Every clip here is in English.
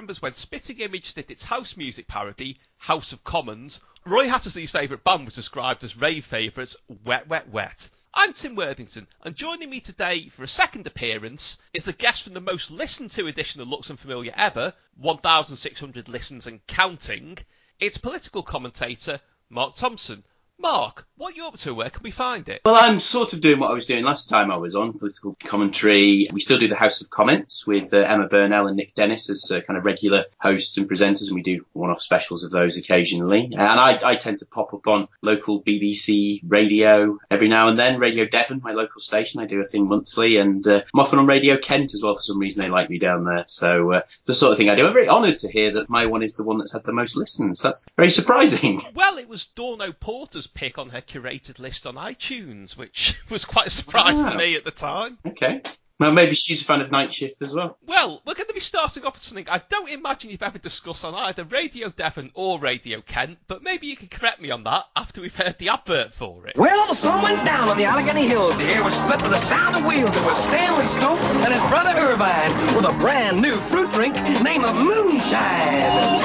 remembers when Spitting Image did its house music parody, House of Commons, Roy Hattersley's favourite band was described as rave favourites Wet Wet Wet. I'm Tim Worthington, and joining me today for a second appearance is the guest from the most listened to edition of Looks Unfamiliar ever, 1,600 listens and counting. It's political commentator Mark Thompson. Mark, what are you up to? Where can we find it? Well, I'm sort of doing what I was doing last time I was on political commentary. We still do the House of Comments with uh, Emma Burnell and Nick Dennis as uh, kind of regular hosts and presenters, and we do one-off specials of those occasionally. And I, I tend to pop up on local BBC radio every now and then. Radio Devon, my local station, I do a thing monthly, and uh, I'm often on Radio Kent as well. For some reason, they like me down there. So uh, the sort of thing I do. I'm very honoured to hear that my one is the one that's had the most listens. That's very surprising. Well, it was Dawn O'Porter's pick on her curated list on iTunes, which was quite a surprise Wow. to me at the time. Okay. Well, maybe she's a fan of Night Shift as well. Well, we're going to be starting off with something I don't imagine you've ever discussed on either Radio Devon or Radio Kent, but maybe you can correct me on that after we've heard the advert for it. Well, the sun went down on the Allegheny Hills. The air was split with the sound of wheels. It was Stanley Stoke and his brother Irvine with a brand new fruit drink named Moonshine.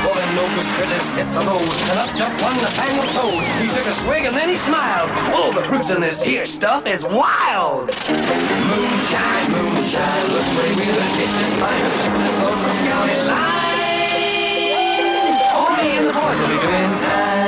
Well, them no good critters hit the road, and up jumped one Nathaniel Toad. He took a swig and then he smiled. Oh, the fruits in this here stuff is wild. Moonshine, fine. The county line. Only in the time.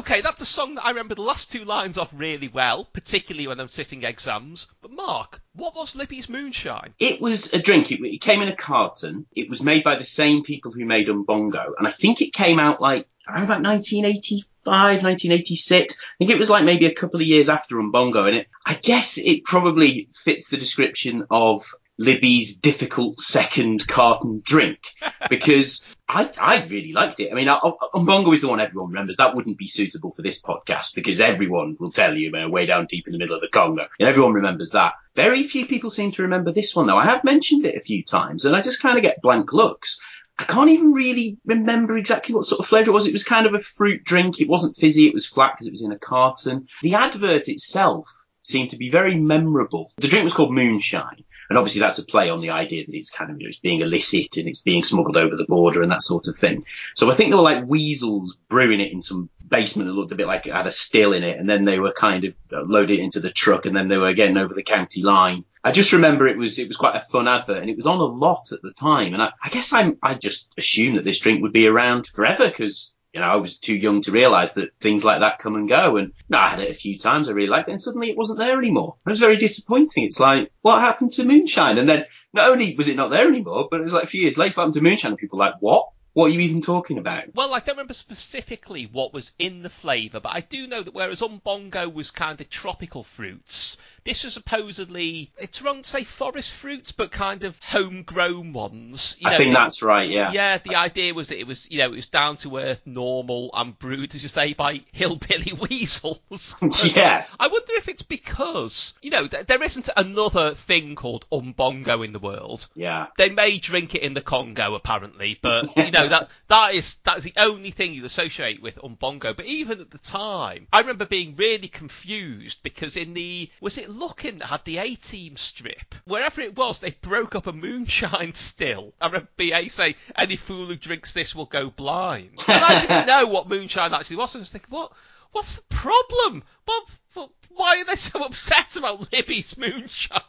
Okay, that's a song that I remember the last two lines of really well, particularly when I'm sitting exams. But Mark, what was Libby's Moonshine? It was a drink. It, it came in a carton. It was made by the same people who made Umbongo, and I think it came out like around about 1985, 1986. I think it was like maybe a couple of years after Umbongo, and it. I guess it probably fits the description of Libby's difficult second carton drink because I, I really liked it. I mean, Umbongo is the one everyone remembers. That wouldn't be suitable for this podcast because everyone will tell you, man, way down deep in the middle of the Congo. And everyone remembers that. Very few people seem to remember this one though. I have mentioned it a few times and I just kind of get blank looks. I can't even really remember exactly what sort of flavour it was. It was kind of a fruit drink. It wasn't fizzy. It was flat because it was in a carton. The advert itself seemed to be very memorable. The drink was called Moonshine. And obviously that's a play on the idea that it's kind of, you know, it's being illicit and it's being smuggled over the border and that sort of thing. So I think there were like weasels brewing it in some basement that looked a bit like it had a still in it. And then they were kind of uh, loaded into the truck and then they were getting over the county line. I just remember it was, it was quite a fun advert and it was on a lot at the time. And I, I guess I'm, I just assumed that this drink would be around forever because you know, I was too young to realise that things like that come and go. And no, I had it a few times, I really liked it, and suddenly it wasn't there anymore. It was very disappointing. It's like, what happened to Moonshine? And then not only was it not there anymore, but it was like a few years later, what happened to Moonshine? And people were like, what? What are you even talking about? Well, I don't remember specifically what was in the flavour, but I do know that whereas Umbongo was kind of tropical fruits, this was supposedly, it's wrong to say forest fruits, but kind of homegrown ones. You I know, think the- that's right, yeah. Yeah, the idea was that it was, you know, it was down to earth, normal, and brewed, as you say, by hillbilly weasels. Yeah. I wonder if it's because, you know, th- there isn't another thing called umbongo in the world. Yeah. They may drink it in the Congo, apparently, but you know that that is that is the only thing you associate with umbongo. But even at the time, I remember being really confused because in the was it Look-In that had the A Team strip, wherever it was, they broke up a moonshine still. I remember BA saying, "Any fool who drinks this will go blind." And I didn't know what moonshine actually was. I was thinking, what? What's the problem? What, what, why are they so upset about Libby's moonshine?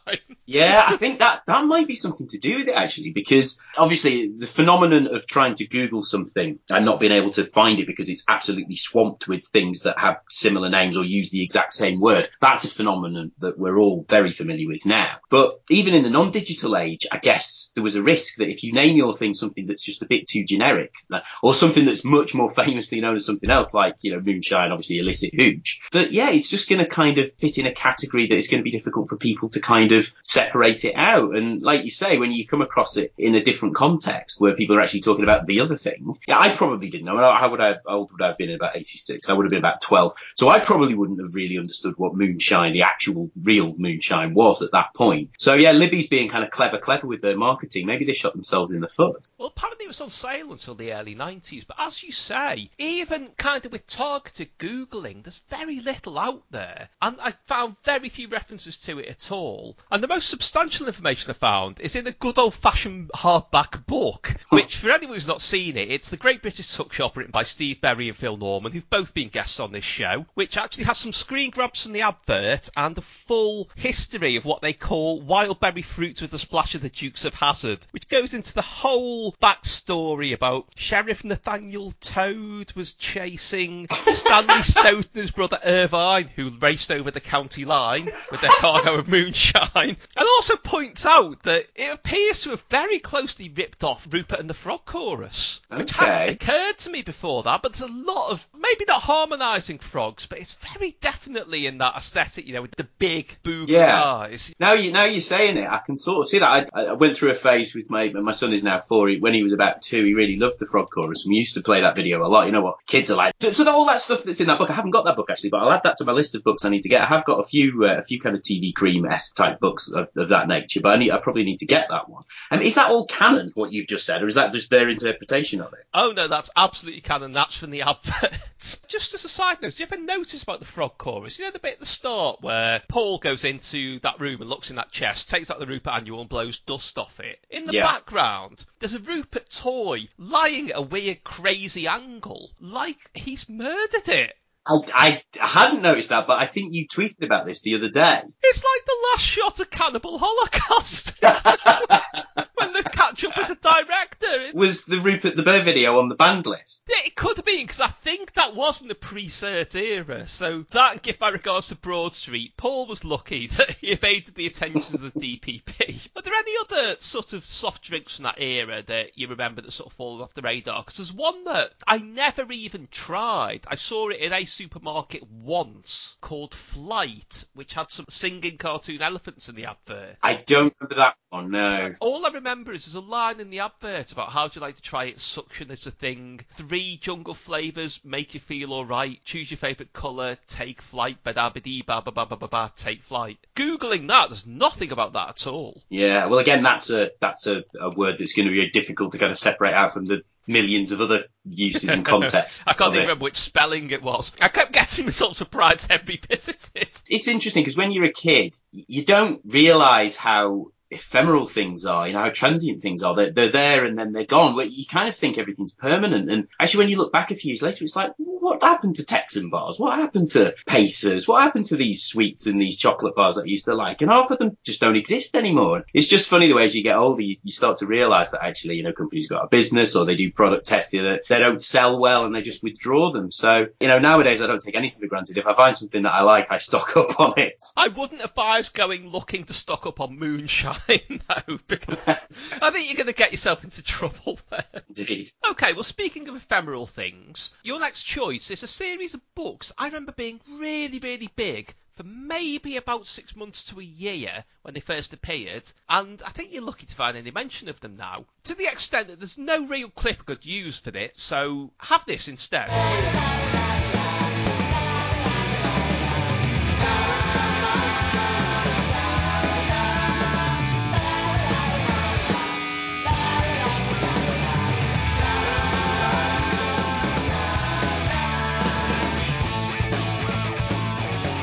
Yeah, I think that that might be something to do with it actually, because obviously the phenomenon of trying to Google something and not being able to find it because it's absolutely swamped with things that have similar names or use the exact same word, that's a phenomenon that we're all very familiar with now. But even in the non-digital age, I guess there was a risk that if you name your thing something that's just a bit too generic, or something that's much more famously known as something else, like, you know, moonshine, obviously illicit hooch, that yeah, it's just going to kind of fit in a category that it's going to be difficult for people to kind of separate it out. And like you say, when you come across it in a different context where people are actually talking about the other thing, yeah, I probably didn't know. How would I, how old would I have been about 86? I would have been about 12. So I probably wouldn't have really understood what moonshine, the actual real moonshine was at that point. So yeah, Libby's being kind of clever, clever with their marketing. Maybe they shot themselves in the foot. Well, apparently it was on sale until the early 90s. But as you say, even kind of with targeted Googling, there's very little out there. And I found very few references to it at all. And the most substantial information I found is in a good old fashioned hardback book, which for anyone who's not seen it, it's The Great British Tuck Shop written by Steve Berry and Phil Norman, who've both been guests on this show, which actually has some screen grabs from the advert and a full history of what they call wild berry fruits with a splash of the Dukes of Hazzard, which goes into the whole backstory about Sheriff Nathaniel Toad was chasing Stanley Stoughton's brother Irvine, who raced over the county line with their cargo of moonshine, and also points out that it appears to have very closely ripped off Rupert and the Frog Chorus, which Okay. hadn't occurred to me before that, but there's a lot of, maybe not harmonising frogs, but it's very definitely in that aesthetic, you know, with the big boogly Yeah. eyes. Now you now you're saying it, I can sort of see that. I, I went through a phase with my my son is now four. He, when he was about two, he really loved the Frog Chorus. We used to play that video a lot. You know what kids are like. So, so all that stuff that's in that book, I haven't got that book actually, but I'll add that to my list of books I need to get. I have got a few uh, a few kind of TV cream esque type books of, of that nature, but I need I probably need to get that one. And is that all canon what you've just said, or is that just their interpretation of it? Oh no, that's absolutely canon. That's from the adverts. Just as a side note, do you ever notice about the frog chorus? You know the bit at the start where Paul goes into that room and looks in that chest, takes out the Rupert annual and blows dust off it. In the Yeah. background, there's a Rupert toy lying at a weird, crazy angle, like he's murdered it. I, I hadn't noticed that, but I think you tweeted about this the other day. It's like the last shot of Cannibal Holocaust when they catch up with the director. Was the Rupert the Bear video on the banned list? Yeah, it could have been because I think that was in the pre-cert era. So that, give my regards to Broad Street, Paul was lucky that he evaded the attentions of the DPP. Are there any other sort of soft drinks from that era that you remember that sort of fallen off the radar? Because there's one that I never even tried. I saw it in a supermarket once called Flight, which had some singing cartoon elephants in the advert. I don't remember that one. No. All I remember is there's a line in the advert about how do you like to try it, suction is the thing, three jungle flavours make you feel alright, choose your favourite colour, take flight, ba da ba ba ba ba ba ba take flight. Googling that, there's nothing about that at all. Yeah, well, again, that's a that's a, a word that's going to be difficult to kind of separate out from the millions of other uses and contexts. I can't even remember which spelling it was. I kept getting results surprised every visit. It's interesting because when you're a kid, you don't realise how ephemeral things are, you know, how transient things are. They're, they're there and then they're gone. Where you kind of think everything's permanent. And actually, when you look back a few years later, it's like, what happened to Texan bars? What happened to Pacers? What happened to these sweets and these chocolate bars that I used to like? And half of them just don't exist anymore. It's just funny the way as you get older, you, you start to realise that actually, you know, companies got a business or they do product testing that they don't sell well and they just withdraw them. So, you know, nowadays I don't take anything for granted. If I find something that I like, I stock up on it. I wouldn't advise going looking to stock up on moonshine, though, because I think you're going to get yourself into trouble there. Indeed. Okay, well, speaking of ephemeral things, your next choice is a series of books I remember being really, really big for maybe about six months to a year when they first appeared, and I think you're lucky to find any mention of them now. To the extent that there's no real clip I could use for it, so have this instead.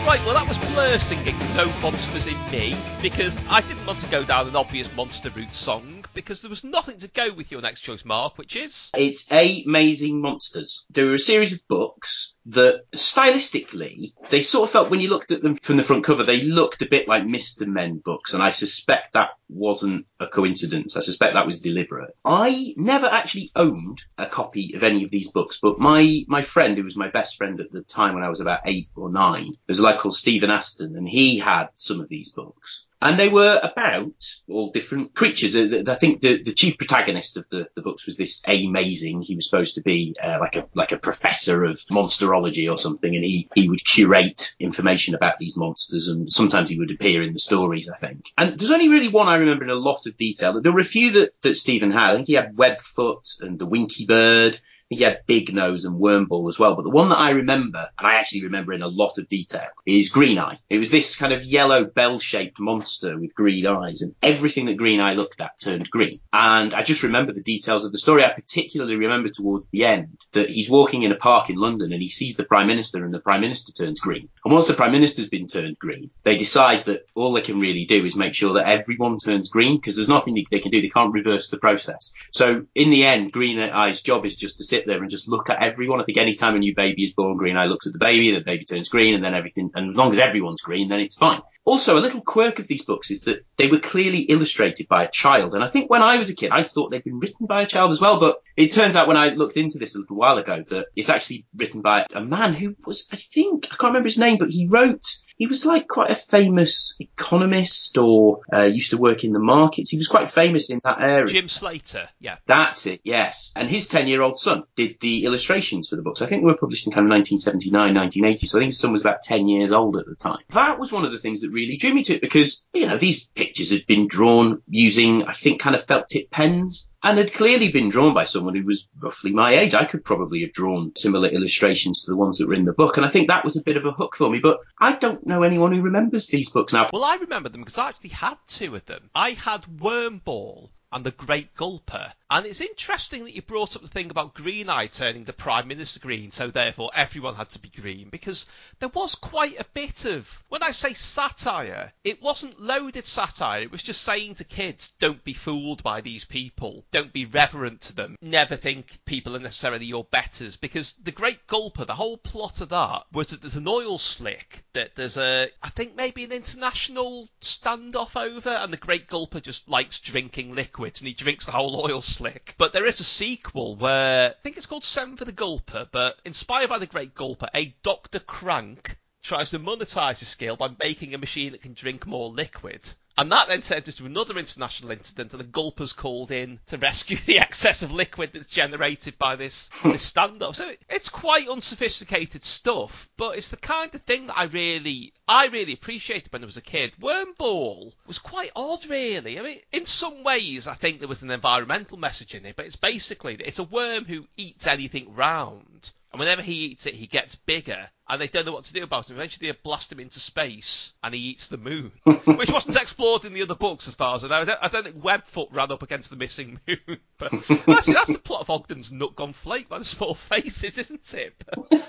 Right, well, that was Blur singing No Monsters in Me because I didn't want to go down an obvious monster route song because there was nothing to go with your next choice, Mark, which is. It's Amazing Monsters. There were a series of books that stylistically, they sort of felt when you looked at them from the front cover, they looked a bit like Mr. Men books, and I suspect that wasn't a coincidence. I suspect that was deliberate. I never actually owned a copy of any of these books, but my, my friend, who was my best friend at the time when I was about eight or nine, there's a lad called Stephen Aston, and he had some of these books. And they were about all different creatures. Uh, I think the, the chief protagonist of the, the books was this amazing. He was supposed to be uh, like a like a professor of monsterology or something, and he he would curate information about these monsters, and sometimes he would appear in the stories. I think. And there's only really one I remember in a lot of detail. There were a few that that Stephen had. I think he had Webfoot and the Winky Bird. He had Big Nose and Wormball as well. But the one that I remember, and I actually remember in a lot of detail, is Green Eye. It was this kind of yellow bell-shaped monster with green eyes, and everything that Green Eye looked at turned green. And I just remember the details of the story. I particularly remember towards the end that he's walking in a park in London and he sees the Prime Minister, and the Prime Minister turns green. And once the Prime Minister's been turned green, they decide that all they can really do is make sure that everyone turns green because there's nothing they can do. They can't reverse the process. So in the end, Green Eye's job is just to sit there and just look at everyone. I think anytime a new baby is born, Green Eye looks at the baby, the baby turns green, and then everything. And as long as everyone's green, then it's fine. Also, a little quirk of these books is that they were clearly illustrated by a child. And I think when I was a kid, I thought they'd been written by a child as well. But it turns out when I looked into this a little while ago that it's actually written by a man who was, I think, I can't remember his name, but he wrote he was like quite a famous economist or uh, used to work in the markets. He was quite famous in that area. Jim Slater, yeah. That's it, yes. And his 10 year old son did the illustrations for the books. I think they were published in kind of 1979, 1980. So I think son was about 10 years old at the time. That was one of the things that really drew me to it because, you know, these pictures had been drawn using, I think, kind of felt tip pens and had clearly been drawn by someone who was roughly my age. I could probably have drawn similar illustrations to the ones that were in the book, and I think that was a bit of a hook for me. But I don't know anyone who remembers these books now. Well, I remember them because I actually had two of them. I had Wormball and the Great Gulper. And it's interesting that you brought up the thing about Green Eye turning the Prime Minister green, so therefore everyone had to be green, because there was quite a bit of, when I say satire, it wasn't loaded satire, it was just saying to kids, don't be fooled by these people, don't be reverent to them, never think people are necessarily your betters, because the Great Gulper, the whole plot of that was that there's an oil slick, that there's a, I think maybe an international standoff over, and the Great Gulper just likes drinking liquids, and he drinks the whole oil slick slick. But there is a sequel where I think it's called Seven for the Gulper, but inspired by the Great Gulper, a Dr. Crank tries to monetize his skill by making a machine that can drink more liquid. And that then turned into another international incident, and the gulper's called in to rescue the excess of liquid that's generated by this, this standoff. So it's quite unsophisticated stuff, but it's the kind of thing that I really, I really appreciated when I was a kid. Wormball was quite odd, really. I mean, in some ways, I think there was an environmental message in it, but it's basically, it's a worm who eats anything round. And whenever he eats it, he gets bigger, and they don't know what to do about him. Eventually, they blast him into space, and he eats the moon, which wasn't explored in the other books, as far as I know. I don't, I don't think Webfoot ran up against the missing moon, but actually, that's the plot of Ogden's Nut Gone Flake by the small faces, isn't it?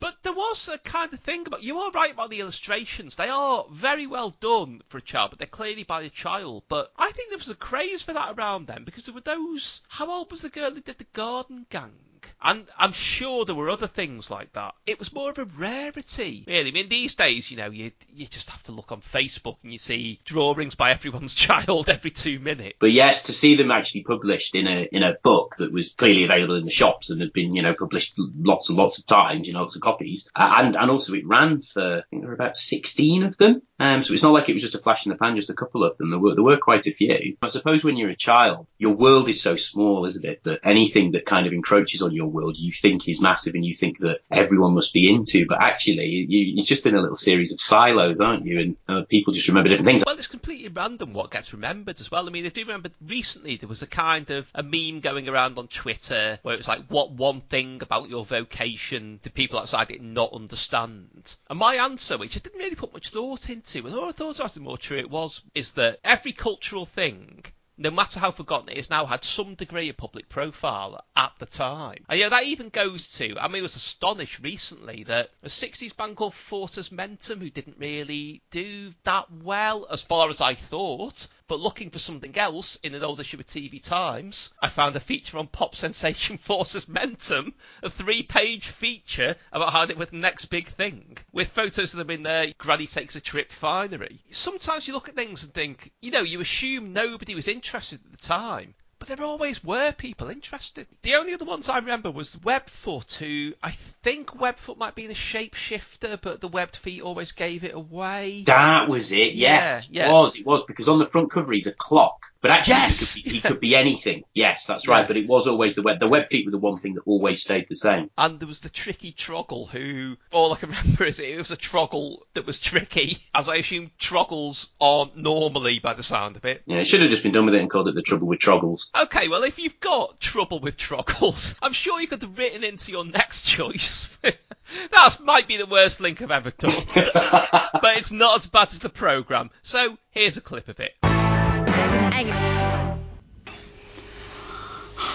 But there was a kind of thing about you are right about the illustrations. They are very well done for a child, but they're clearly by a child. But I think there was a craze for that around then because there were those. How old was the girl who did the Garden Gang? And I'm sure there were other things like that. It was more of a rarity, really. I mean, these days, you know, you you just have to look on Facebook and you see drawings by everyone's child every two minutes. But yes, to see them actually published in a in a book that was clearly available in the shops and had been, you know, published lots and lots of times, you know, lots of copies, uh, and and also it ran for I think there were about 16 of them. Um, so it's not like it was just a flash in the pan, just a couple of them. There were there were quite a few. I suppose when you're a child, your world is so small, isn't it, that anything that kind of encroaches on your world you think is massive and you think that everyone must be into, but actually you, you're just in a little series of silos, aren't you? And uh, people just remember different things. Well, it's completely random what gets remembered as well. I mean, if you remember recently, there was a kind of a meme going around on Twitter where it was like, what one thing about your vocation do people outside it not understand? And my answer, which I didn't really put much thought into, and all I thought was the more true it was, is that every cultural thing no matter how forgotten it is now, had some degree of public profile at the time. And yeah, that even goes to, I mean, I was astonished recently that a 60s band called Fortes Mentum, who didn't really do that well, as far as I thought, but looking for something else in an older issue of TV Times, I found a feature on pop sensation Fortes Mentum, a three-page feature about how they were the next big thing, with photos of them in their Granny Takes a Trip finery. Sometimes you look at things and think, you know, you assume nobody was interested at the time, but there always were people interested. The only other ones I remember was Webfoot, who I think Webfoot might be the shapeshifter, but the webbed feet always gave it away. That was it. Yes, Yeah, yeah. it was. It was because on the front cover he's a clock. But actually, Yes! he, could be, he could be anything. Yes, that's right. Yeah. But it was always the web. The web feet were the one thing that always stayed the same. And there was the tricky Troggle who, all I can remember is it was a Troggle that was tricky, as I assume Troggles aren't normally by the sound of it. Yeah, it should have just been done with it and called it the trouble with Troggles. Okay, well, if you've got trouble with Troggles, I'm sure you could have written into your next choice. that might be the worst link I've ever done. but it's not as bad as the programme. So here's a clip of it.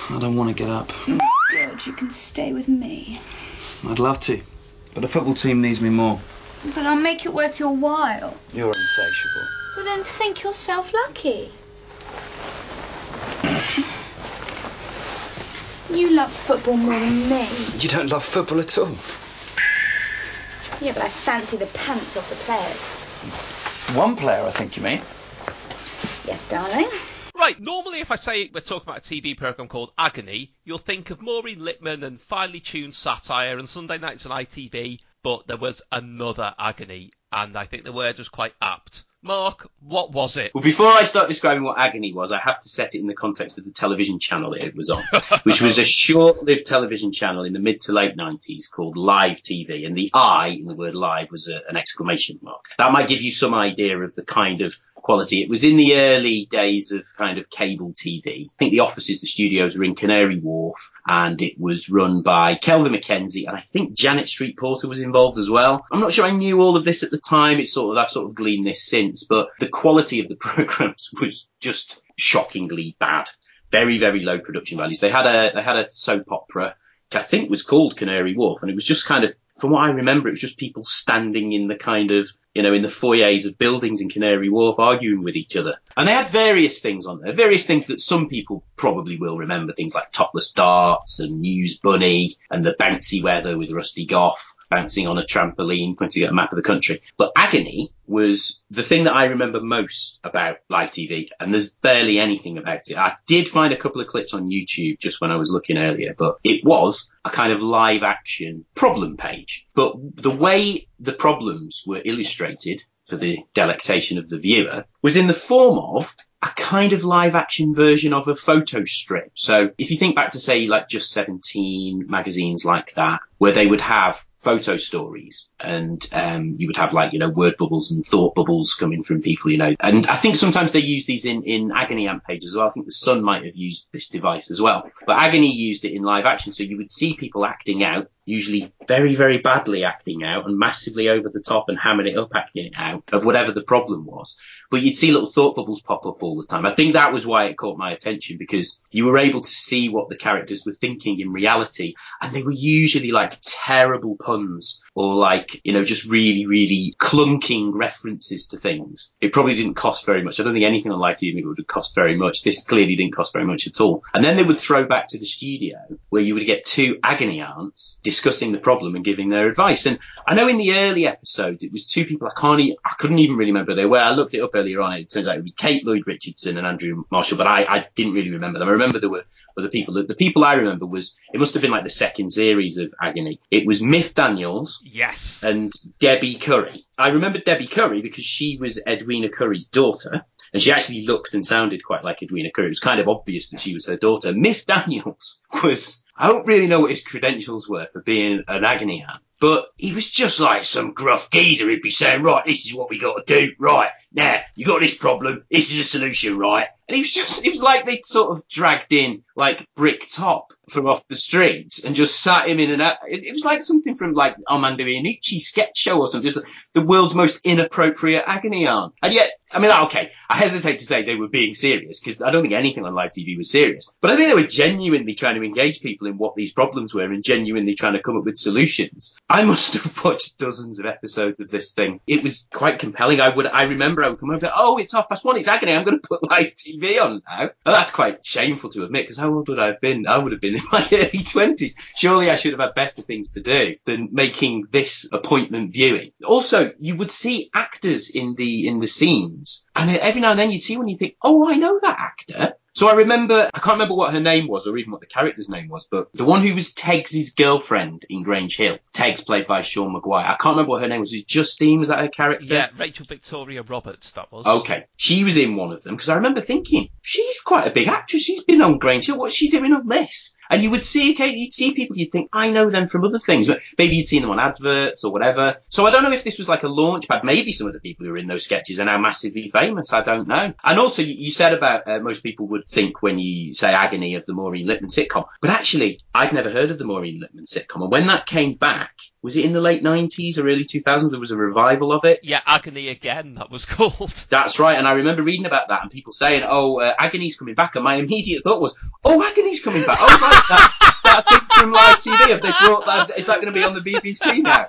I don't want to get up. Good, you can stay with me. I'd love to. But the football team needs me more. But I'll make it worth your while. You're insatiable. Well, then think yourself lucky. You love football more than me. You don't love football at all. Yeah, but I fancy the pants off the players. One player, I think you mean. Yes, darling. Right, normally if I say we're talking about a TV programme called Agony, you'll think of Maureen Lipman and finely tuned satire and Sunday nights on ITV, but there was another Agony, and I think the word was quite apt. Mark, what was it? Well, before I start describing what agony was, I have to set it in the context of the television channel that it was on, which was a short-lived television channel in the mid to late 90s called Live TV, and the I in the word live was a, an exclamation mark. That might give you some idea of the kind of quality. It was in the early days of kind of cable TV. I think the offices, the studios were in Canary Wharf, and it was run by Kelvin MacKenzie, and I think Janet Street Porter was involved as well. I'm not sure I knew all of this at the time. It's sort of I've sort of gleaned this since, but the quality of the programs was just shockingly bad. Very, very low production values. They had a they had a soap opera, which I think was called Canary Wharf, and it was just kind of from what I remember, it was just people standing in the kind of, you know, in the foyers of buildings in Canary Wharf arguing with each other. And they had various things on there, various things that some people probably will remember, things like Topless Darts and News Bunny and the bouncy weather with Rusty Goffe bouncing on a trampoline, pointing at a map of the country. But Agony was the thing that I remember most about live TV, and there's barely anything about it. I did find a couple of clips on YouTube just when I was looking earlier, but it was a kind of live action problem page. But the way the problems were illustrated for the delectation of the viewer was in the form of a kind of live action version of a photo strip. So if you think back to say like Just 17 magazines like that, where they would have photo stories and um, you would have like you know word bubbles and thought bubbles coming from people you know. And i think sometimes they use these in in agony amp pages as well. I think the sun might have used this device as well. But agony used it in live action so you would see people acting out usually very very badly acting out and massively over the top and hammering it up acting it out of whatever the problem was but you'd see little thought bubbles pop up all the time i think that was why it caught my attention because you were able to see what the characters were thinking in reality and they were usually like terrible puns or like, you know, just really, really clunking references to things. It probably didn't cost very much. I don't think anything on live TV would have cost very much. This clearly didn't cost very much at all. And then they would throw back to the studio where you would get two agony aunts discussing the problem and giving their advice. And I know in the early episodes, it was two people I can't, I couldn't even really remember who they were. I looked it up earlier on. It turns out it was Kate Lloyd Richardson and Andrew Marshall, but I, I didn't really remember them. I remember there were other people. The, the people I remember was, it must have been like the second series of Agony. It was Myth Daniels, Yes. and Debbie Currie. I remember Debbie Currie because she was Edwina Currie's daughter. And she actually looked and sounded quite like Edwina Currie. It was kind of obvious that she was her daughter. Myth Daniels was, I don't really know what his credentials were for being an agony aunt, but he was just like some gruff geezer. He'd be saying, right, this is what we got to do. Right. Now, you got this problem. This is a solution, right? And he was just, it was like they'd sort of dragged in like Brick Top from off the streets and just sat him in an, uh, it, it was like something from like Armando Iannucci sketch show or something, just the world's most inappropriate agony aunt. And yet, I mean, okay, I hesitate to say they were being serious because I don't think anything on live TV was serious, but I think they were genuinely trying to engage people in what these problems were and genuinely trying to come up with solutions. I must have watched dozens of episodes of this thing. It was quite compelling. I would, I remember I would come over, oh, it's half past one, it's agony, I'm going to put live TV on now. And oh, that's quite shameful to admit because how old would I have been? I would have been in my early twenties. Surely I should have had better things to do than making this appointment viewing. Also, you would see actors in the, in the scenes and every now and then you'd see one you think, oh, I know that actor. So I remember, I can't remember what her name was or even what the character's name was, but the one who was Teggs's girlfriend in Grange Hill, Teggs played by Sean Maguire. I can't remember what her name was. Was it Justine? Was that her character? Yeah, Rachel Victoria Roberts, that was. Okay, she was in one of them because I remember thinking she's quite a big actress. She's been on Grange Hill. What's she doing on this? And you would see, okay, you'd see people, you'd think, I know them from other things, but maybe you'd seen them on adverts or whatever. So I don't know if this was like a launch pad. Maybe some of the people who were in those sketches are now massively famous. I don't know. And also, you, you said about uh, most people would think when you say agony of the Maureen Lipman sitcom, but actually, I'd never heard of the Maureen Lipman sitcom. And when that came back, was it in the late 90s or early 2000s? There was a revival of it. Yeah, Agony Again, that was called. That's right. And I remember reading about that and people saying, oh, uh, Agony's coming back. And my immediate thought was, oh, Agony's coming back. Oh, right. That, that thing from live TV. Have they brought that? Is that going to be on the BBC now?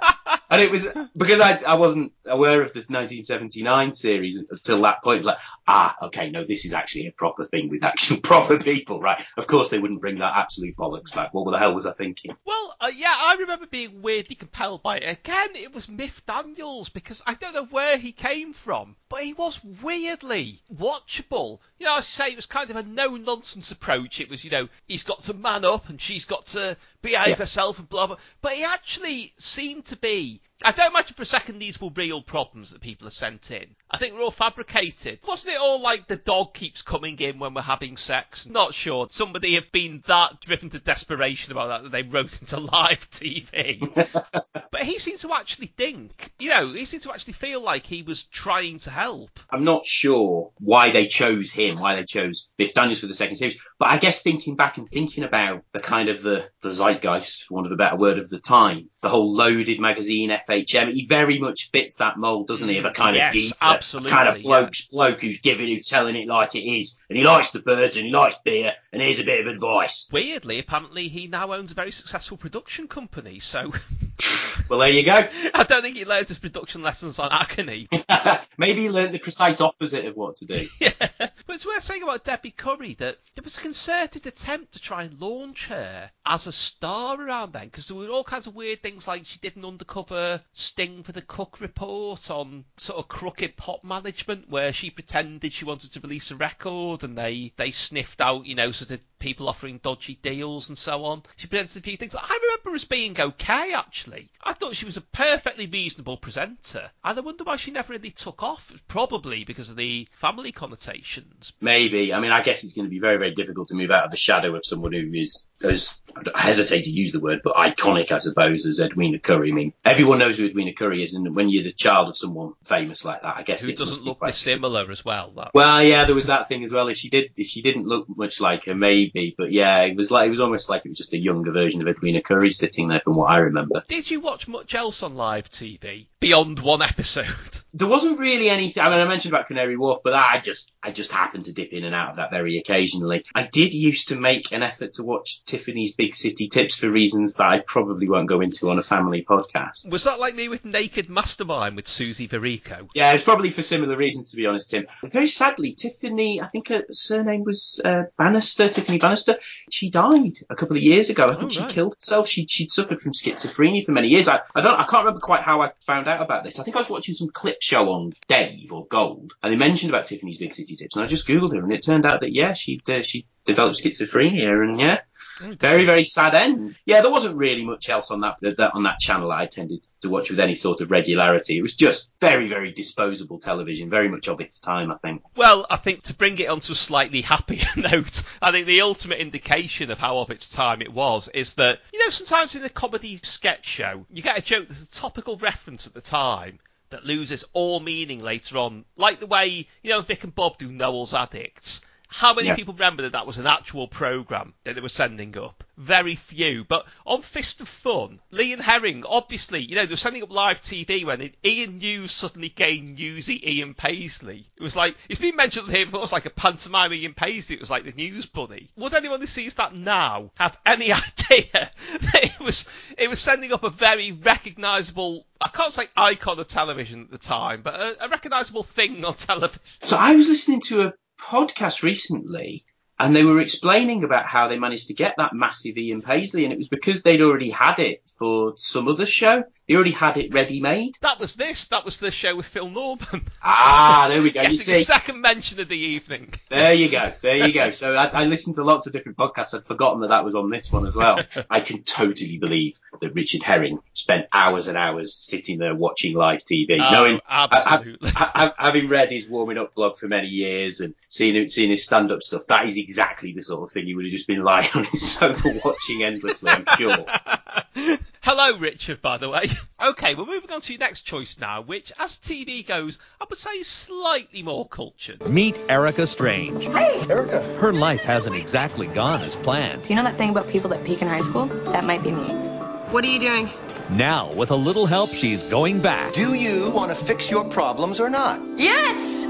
And it was because I, I wasn't aware of the 1979 series until that point. It was like, ah, okay, no, this is actually a proper thing with actual proper people, right? Of course, they wouldn't bring that absolute bollocks back. What the hell was I thinking? Well, uh, yeah, I remember being weirdly compelled by it. Again, it was Miff Daniels because I don't know where he came from, but he was weirdly watchable. You know, I say it was kind of a no nonsense approach. It was, you know, he's got to man up and she's got to behave Yeah. herself and blah blah. But he actually seemed to be. I don't imagine for a second these were real problems that people have sent in. I think they're all fabricated. Wasn't it all like the dog keeps coming in when we're having sex? Not sure. Somebody have been that driven to desperation about that that they wrote into live TV. but he seemed to actually think, you know, he seemed to actually feel like he was trying to help. I'm not sure why they chose him, why they chose Biff Daniels for the second series, but I guess thinking back and thinking about the kind of the, the zeitgeist, for want of a better word, of the time, the whole loaded magazine, FHM, he very much fits that mould, doesn't he, of a kind Yes, of geezer, absolutely, kind of yeah. bloke, bloke who's giving, who's telling it like it is, and he likes the birds and he likes beer, and here's a bit of advice. Weirdly, apparently he now owns a very successful production company, so Well, there you go. I don't think he learned his production lessons on Agony. Maybe he learned the precise opposite of what to do. Yeah. But it's worth saying about Debbie Currie that it was a concerted attempt to try and launch her as a star around then, because there were all kinds of weird things like she did an undercover sting for the Cook Report on sort of crooked pop management, where she pretended she wanted to release a record and they, they sniffed out, you know, sort of people offering dodgy deals and so on. She presented a few things. I remember as being okay, actually. I thought she was a perfectly reasonable presenter, and I wonder why she never really took off. Probably because of the family connotations. Maybe. I mean, I guess it's going to be very, very difficult to move out of the shadow of someone who is, as I hesitate to use the word, but iconic, I suppose, as Edwina Currie. I mean, everyone knows who Edwina Currie is, and when you're the child of someone famous like that, I guess Who it doesn't look dissimilar as well. That. Well, yeah, there was that thing as well. If she did, if she didn't look much like her, maybe. But yeah, it was like it was almost like it was just a younger version of Edwina Currie sitting there, from what I remember. Did you watch much else on live TV beyond one episode? There wasn't really anything. I mean, I mentioned about Canary Wharf, but I just, I just happened to dip in and out of that very occasionally. I did used to make an effort to watch Tiffany's Big City Tips for reasons that I probably won't go into on a family podcast. Was that like me with Naked Mastermind with Susie Verico? Yeah, it's probably for similar reasons, to be honest, Tim. Very sadly, Tiffany, I think her surname was uh, Bannister, Tiffany Bannister. She died a couple of years ago. I think Oh, she right. killed herself. She, she'd suffered from schizophrenia for many years. I, I don't, I can't remember quite how I found out about this. I think I was watching some show on Dave or Gold, and they mentioned about Tiffany's Big City Tips, and I just googled her, and it turned out that yeah, she uh, she developed schizophrenia, and yeah, very very sad end. Yeah, there wasn't really much else on that, that on that channel I tended to watch with any sort of regularity. It was just very very disposable television, very much of its time, I think. Well, I think to bring it onto a slightly happier note, I think the ultimate indication of how of its time it was is that, you know, sometimes in a comedy sketch show, you get a joke that's a topical reference at the time that loses all meaning later on. Like the way, you know, Vic and Bob do Noel's Addicts. How many Yeah. people remember that that was an actual programme that they were sending up? Very few. But on Fist of Fun, Lee and Herring, obviously, you know, they were sending up live TV when Ian News suddenly gained Newsy Ian Paisley. It was like, it's been mentioned here before, it was like a pantomime Ian Paisley, it was like the news bunny. Would anyone who sees that now have any idea that it was, it was sending up a very recognisable, I can't say icon of television at the time, but a, a recognisable thing on television? So I was listening to a podcast recently, and they were explaining about how they managed to get that massive Ian Paisley, and it was because they'd already had it for some other show. They already had it ready made. That was this. That was the show with Phil Norman. Ah, there we go. You the see, second mention of the evening. there you go, there you go. So I, I listened to lots of different podcasts. I'd forgotten that that was on this one as well. I can totally believe that Richard Herring spent hours and hours sitting there watching live TV, Oh, knowing absolutely. ha- ha- having read his warming up blog for many years and seeing seeing his stand up stuff. That is exactly the sort of thing you would have just been lying on his sofa watching endlessly. I'm sure. Hello, Richard, by the way. Okay, we're moving on to your next choice now, which, as TV goes, I would say is slightly more cultured. Meet Erica Strange. Hey, Erica. Her life hasn't exactly gone as planned. Do you know that thing about people that peak in high school? That might be me. What are you doing? Now, with a little help, she's going back Do you want to fix your problems or not? Yes!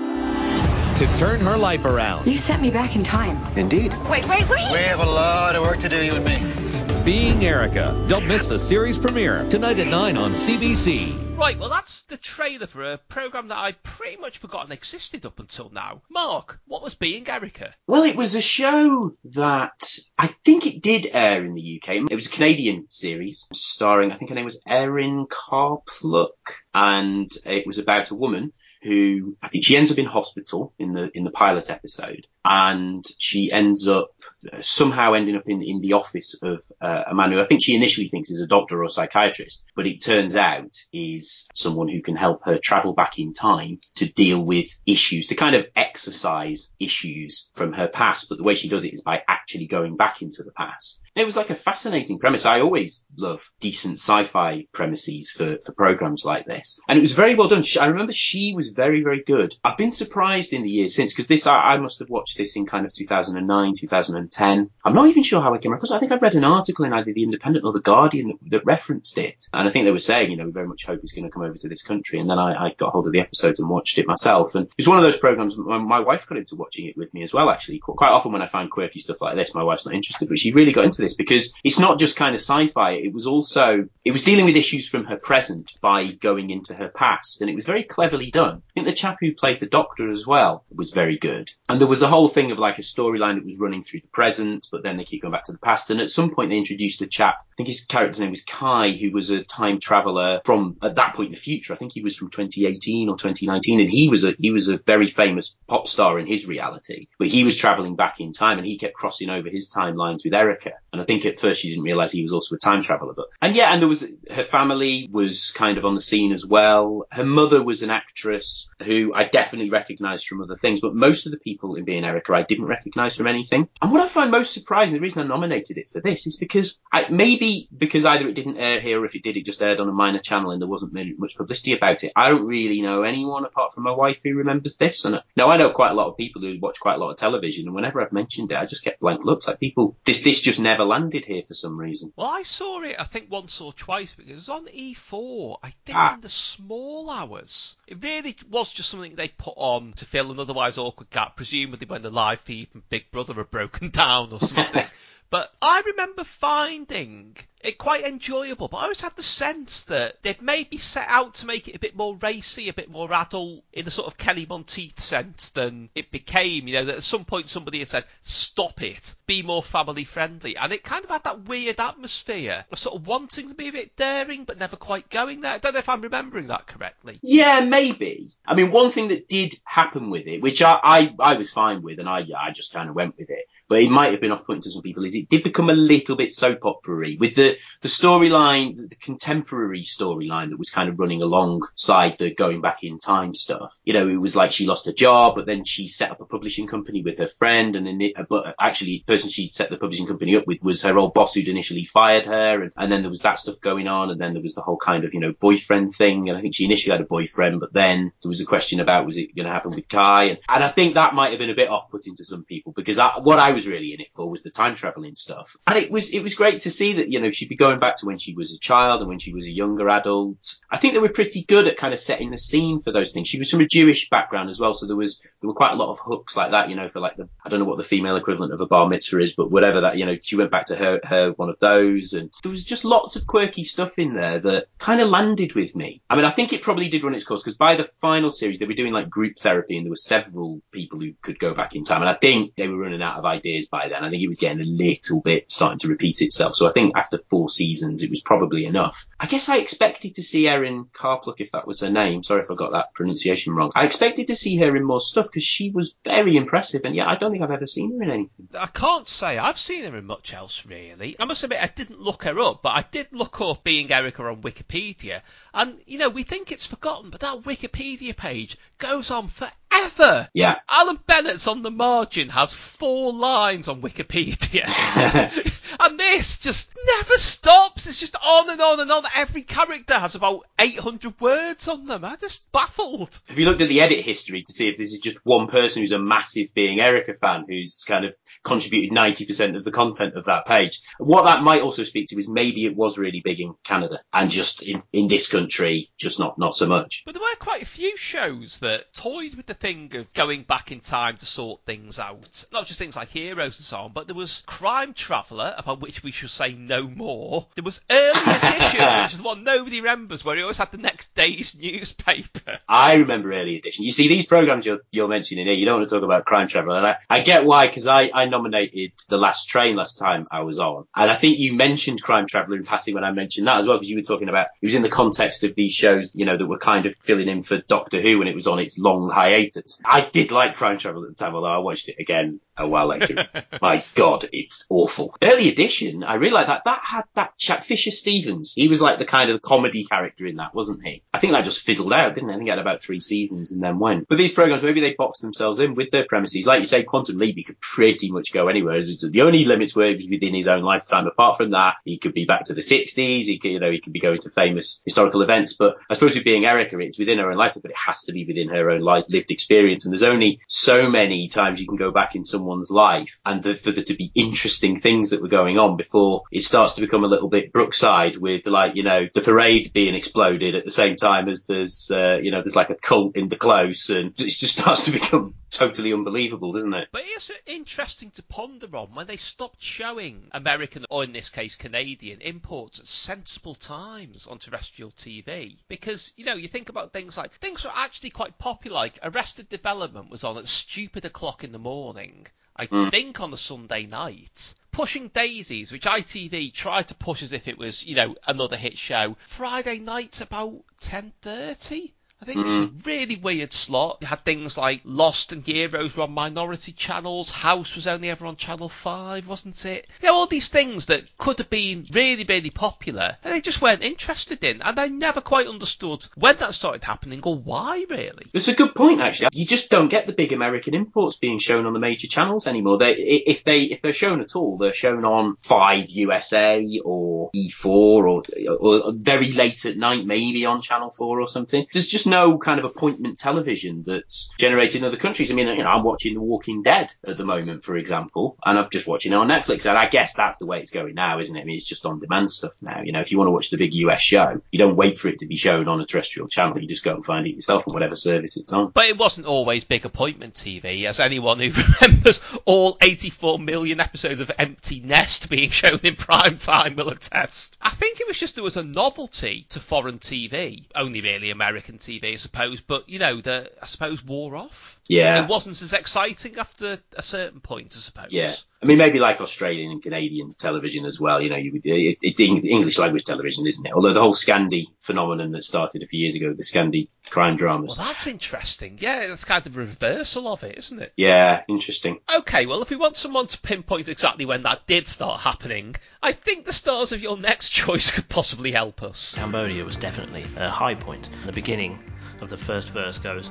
To turn her life around. You sent me back in time. Indeed. Wait, wait, wait! We have a lot of work to do, you and me. Being Erica. Don't miss the series premiere tonight at 9 on CBC. Right, well, that's the trailer for a programme that I'd pretty much forgotten existed up until now. Mark, what was Being Erica? Well, it was a show that I think it did air in the UK. It was a Canadian series starring, I think her name was Erin Karpluk, and it was about a woman who I think she ends up in hospital in the in the pilot episode, and she ends up uh, somehow ending up in in the office of uh, a man who I think she initially thinks is a doctor or a psychiatrist, but it turns out is someone who can help her travel back in time to deal with issues, to kind of exercise issues from her past. But the way she does it is by actually going back into the past. It was like a fascinating premise. I always love decent sci-fi premises for, for programs like this. And it was very well done. I remember she was very, very good. I've been surprised in the years since, because this, I, I must have watched this in kind of 2009, 2010. I'm not even sure how I came across. I think I'd read an article in either The Independent or The Guardian that, that referenced it. And I think they were saying, you know, we very much hope he's going to come over to this country. And then I, I got hold of the episodes and watched it myself. And it was one of those programs, my wife got into watching it with me as well, actually. Quite often when I find quirky stuff like this, my wife's not interested, but she really got into this because it's not just kind of sci-fi. It was also, it was dealing with issues from her present by going into her past. And it was very cleverly done. I think the chap who played the doctor as well was very good. And there was a whole thing of like a storyline that was running through the present, but then they keep going back to the past. And at some point they introduced a chap, I think his character's name was Kai, who was a time traveler from at that point in the future. I think he was from 2018 or 2019. And he was a, he was a very famous pop star in his reality, but he was traveling back in time and he kept crossing over his timelines with Erica. And I think at first she didn't realize he was also a time traveler, but, and yeah, and there was, her family was kind of on the scene as well. Her mother was an actress who I definitely recognized from other things, but most of the people in being Erica I didn't recognize from anything. And what I find most surprising, the reason I nominated it for this is because I, maybe because either it didn't air here or if it did, it just aired on a minor channel and there wasn't much publicity about it. I don't really know anyone apart from my wife who remembers this. And uh, now I know quite a lot of people who watch quite a lot of television and whenever I've mentioned it, I just get blank looks like people, this, this just never landed here for some reason. Well, I saw it, I think, once or twice because it was on E4, I think Ah. in the small hours. It really was just something they put on to fill an otherwise awkward gap, presumably when the live feed from Big Brother had broken down or something. But I remember finding it quite enjoyable, but I always had the sense that they'd maybe set out to make it a bit more racy, a bit more adult, in the sort of Kelly Monteith sense than it became. You know, that at some point somebody had said, stop it, be more family friendly. And it kind of had that weird atmosphere of sort of wanting to be a bit daring, but never quite going there. I don't know if I'm remembering that correctly. Yeah, maybe. I mean, one thing that did happen with it, which I, I, I was fine with, and I, I just kind of went with it, but it might have been off-putting to some people, is it did become a little bit soap opera with the, the storyline, the contemporary storyline that was kind of running alongside the going back in time stuff. You know, it was like she lost her job, but then she set up a publishing company with her friend, and then but actually, the person she set the publishing company up with was her old boss who'd initially fired her, and, and then there was that stuff going on, and then there was the whole kind of, you know, boyfriend thing, and I think she initially had a boyfriend, but then there was a question about was it going to happen with Kai, and, and I think that might have been a bit off-putting to some people, because I, what I was really in it for was the time traveling stuff, and it was, it was great to see that, you know, she she'd be going back to when she was a child and when she was a younger adult. I think they were pretty good at kind of setting the scene for those things. She was from a Jewish background as well, so there was there were quite a lot of hooks like that, you know, for like the I don't know what the female equivalent of a bar mitzvah is, but whatever that, you know, she went back to her her one of those, and there was just lots of quirky stuff in there that kind of landed with me. I mean, I think it probably did run its course because by the final series they were doing like group therapy, and there were several people who could go back in time, and I think they were running out of ideas by then. I think it was getting a little bit starting to repeat itself. So I think after four seasons, it was probably enough. I guess I expected to see Erin Karpluk, if that was her name. Sorry if I got that pronunciation wrong. I expected to see her in more stuff because she was very impressive, and yeah, I don't think I've ever seen her in anything. I can't say I've seen her in much else really. I must admit I didn't look her up, but I did look up being Erica on Wikipedia, and you know we think it's forgotten, but that Wikipedia page goes on forever. Yeah. Alan Bennett's on the margin has four lines on Wikipedia. and this just never stops. It's just on and on and on. Every character has about 800 words on them. I'm just baffled. Have you looked at the edit history to see if this is just one person who's a massive Being Erica fan who's kind of contributed 90% of the content of that page? What that might also speak to is maybe it was really big in Canada and just in, in this country, just not, not so much. But there were quite a few shows that toyed with the thing of going back in time to sort things out. Not just things like Heroes and so on, but there was Crime Traveller, about which we should say no more. There was Early Edition, which is the one nobody remembers, where he always had the next day's newspaper. I remember Early Edition. You see, these programs you're, you're mentioning here, you don't want to talk about Crime Traveller, and I, I get why, because I, I nominated The Last Train last time I was on, and I think you mentioned Crime Traveller in passing when I mentioned that as well, because you were talking about, it was in the context of these shows, you know, that were kind of filling in for Doctor Who when it was on its long hiatus. I did like Crime Traveller at the time, although I watched it again a while later. My God, it's awful. Early edition, I really like that. That had that chap, Fisher Stevens. He was like the kind of comedy character in that, wasn't he? I think that just fizzled out, didn't it? I think it had about three seasons and then went. But these programs, maybe they boxed themselves in with their premises. Like you say, Quantum Leap, he could pretty much go anywhere. The only limits were within his own lifetime. Apart from that, he could be back to the 60s. He could, you know, he could be going to famous historical events. But I suppose with being Erica, it's within her own lifetime, but it has to be within her own life, lived experience. And there's only so many times you can go back in someone's life and the, for there to be interesting things that were going on before it starts to become a little bit Brookside with like, you know, the parade being exploded at the same time as there's, uh, you know, there's like a cult in the close and it just starts to become totally unbelievable, doesn't it? But it's interesting to ponder on when they stopped showing American, or in this case Canadian, imports at sensible times on terrestrial TV. Because, you know, you think about things like, things were actually quite popular, like Arrested Development was on at stupid o'clock in the morning. I mm. think on a Sunday night. Pushing Daisies, which ITV tried to push as if it was, you know, another hit show. Friday nights about 10.30? I think mm. it's a really weird slot. You had things like Lost and Heroes were on minority channels. House was only ever on Channel 5, wasn't it? You know, all these things that could have been really, really popular and they just weren't interested in. And I never quite understood when that started happening or why, really. It's a good point, actually. You just don't get the big American imports being shown on the major channels anymore. They, if they, if they're shown at all, they're shown on 5 USA or E4 or, or very late at night, maybe on Channel 4 or something. There's just no kind of appointment television that's generated in other countries. I mean, you know, I'm watching The Walking Dead at the moment, for example, and I'm just watching it on Netflix. And I guess that's the way it's going now, isn't it? I mean, it's just on demand stuff now. You know, if you want to watch the big US show, you don't wait for it to be shown on a terrestrial channel. You just go and find it yourself on whatever service it's on. But it wasn't always big appointment TV, as anyone who remembers all 84 million episodes of Empty Nest being shown in prime time will attest. I think it was just there was a novelty to foreign TV, only really American TV, I suppose, but you know, the I suppose wore off. Yeah. It wasn't as exciting after a certain point, I suppose. Yeah. I mean, maybe like Australian and Canadian television as well. You know, you, it, it's English language television, isn't it? Although the whole Scandi phenomenon that started a few years ago, the Scandi crime dramas. Well, that's interesting. Yeah, that's kind of a reversal of it, isn't it? Yeah, interesting. Okay, well, if we want someone to pinpoint exactly when that did start happening, I think the stars of your next choice could possibly help us. Cambodia was definitely a high point. The beginning of the first verse goes,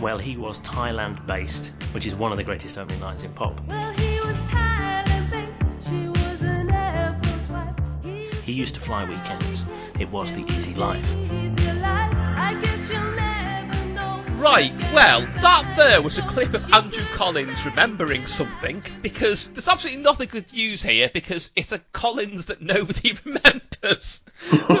Well, he was Thailand based, which is one of the greatest opening lines in pop. Well, He, He used to fly weekends. It was the easy life. easy life. I guess you'll never know. Right, well, that there was a clip of Andrew Collins remembering something because there's absolutely nothing good news here because it's a Collins that nobody remembers.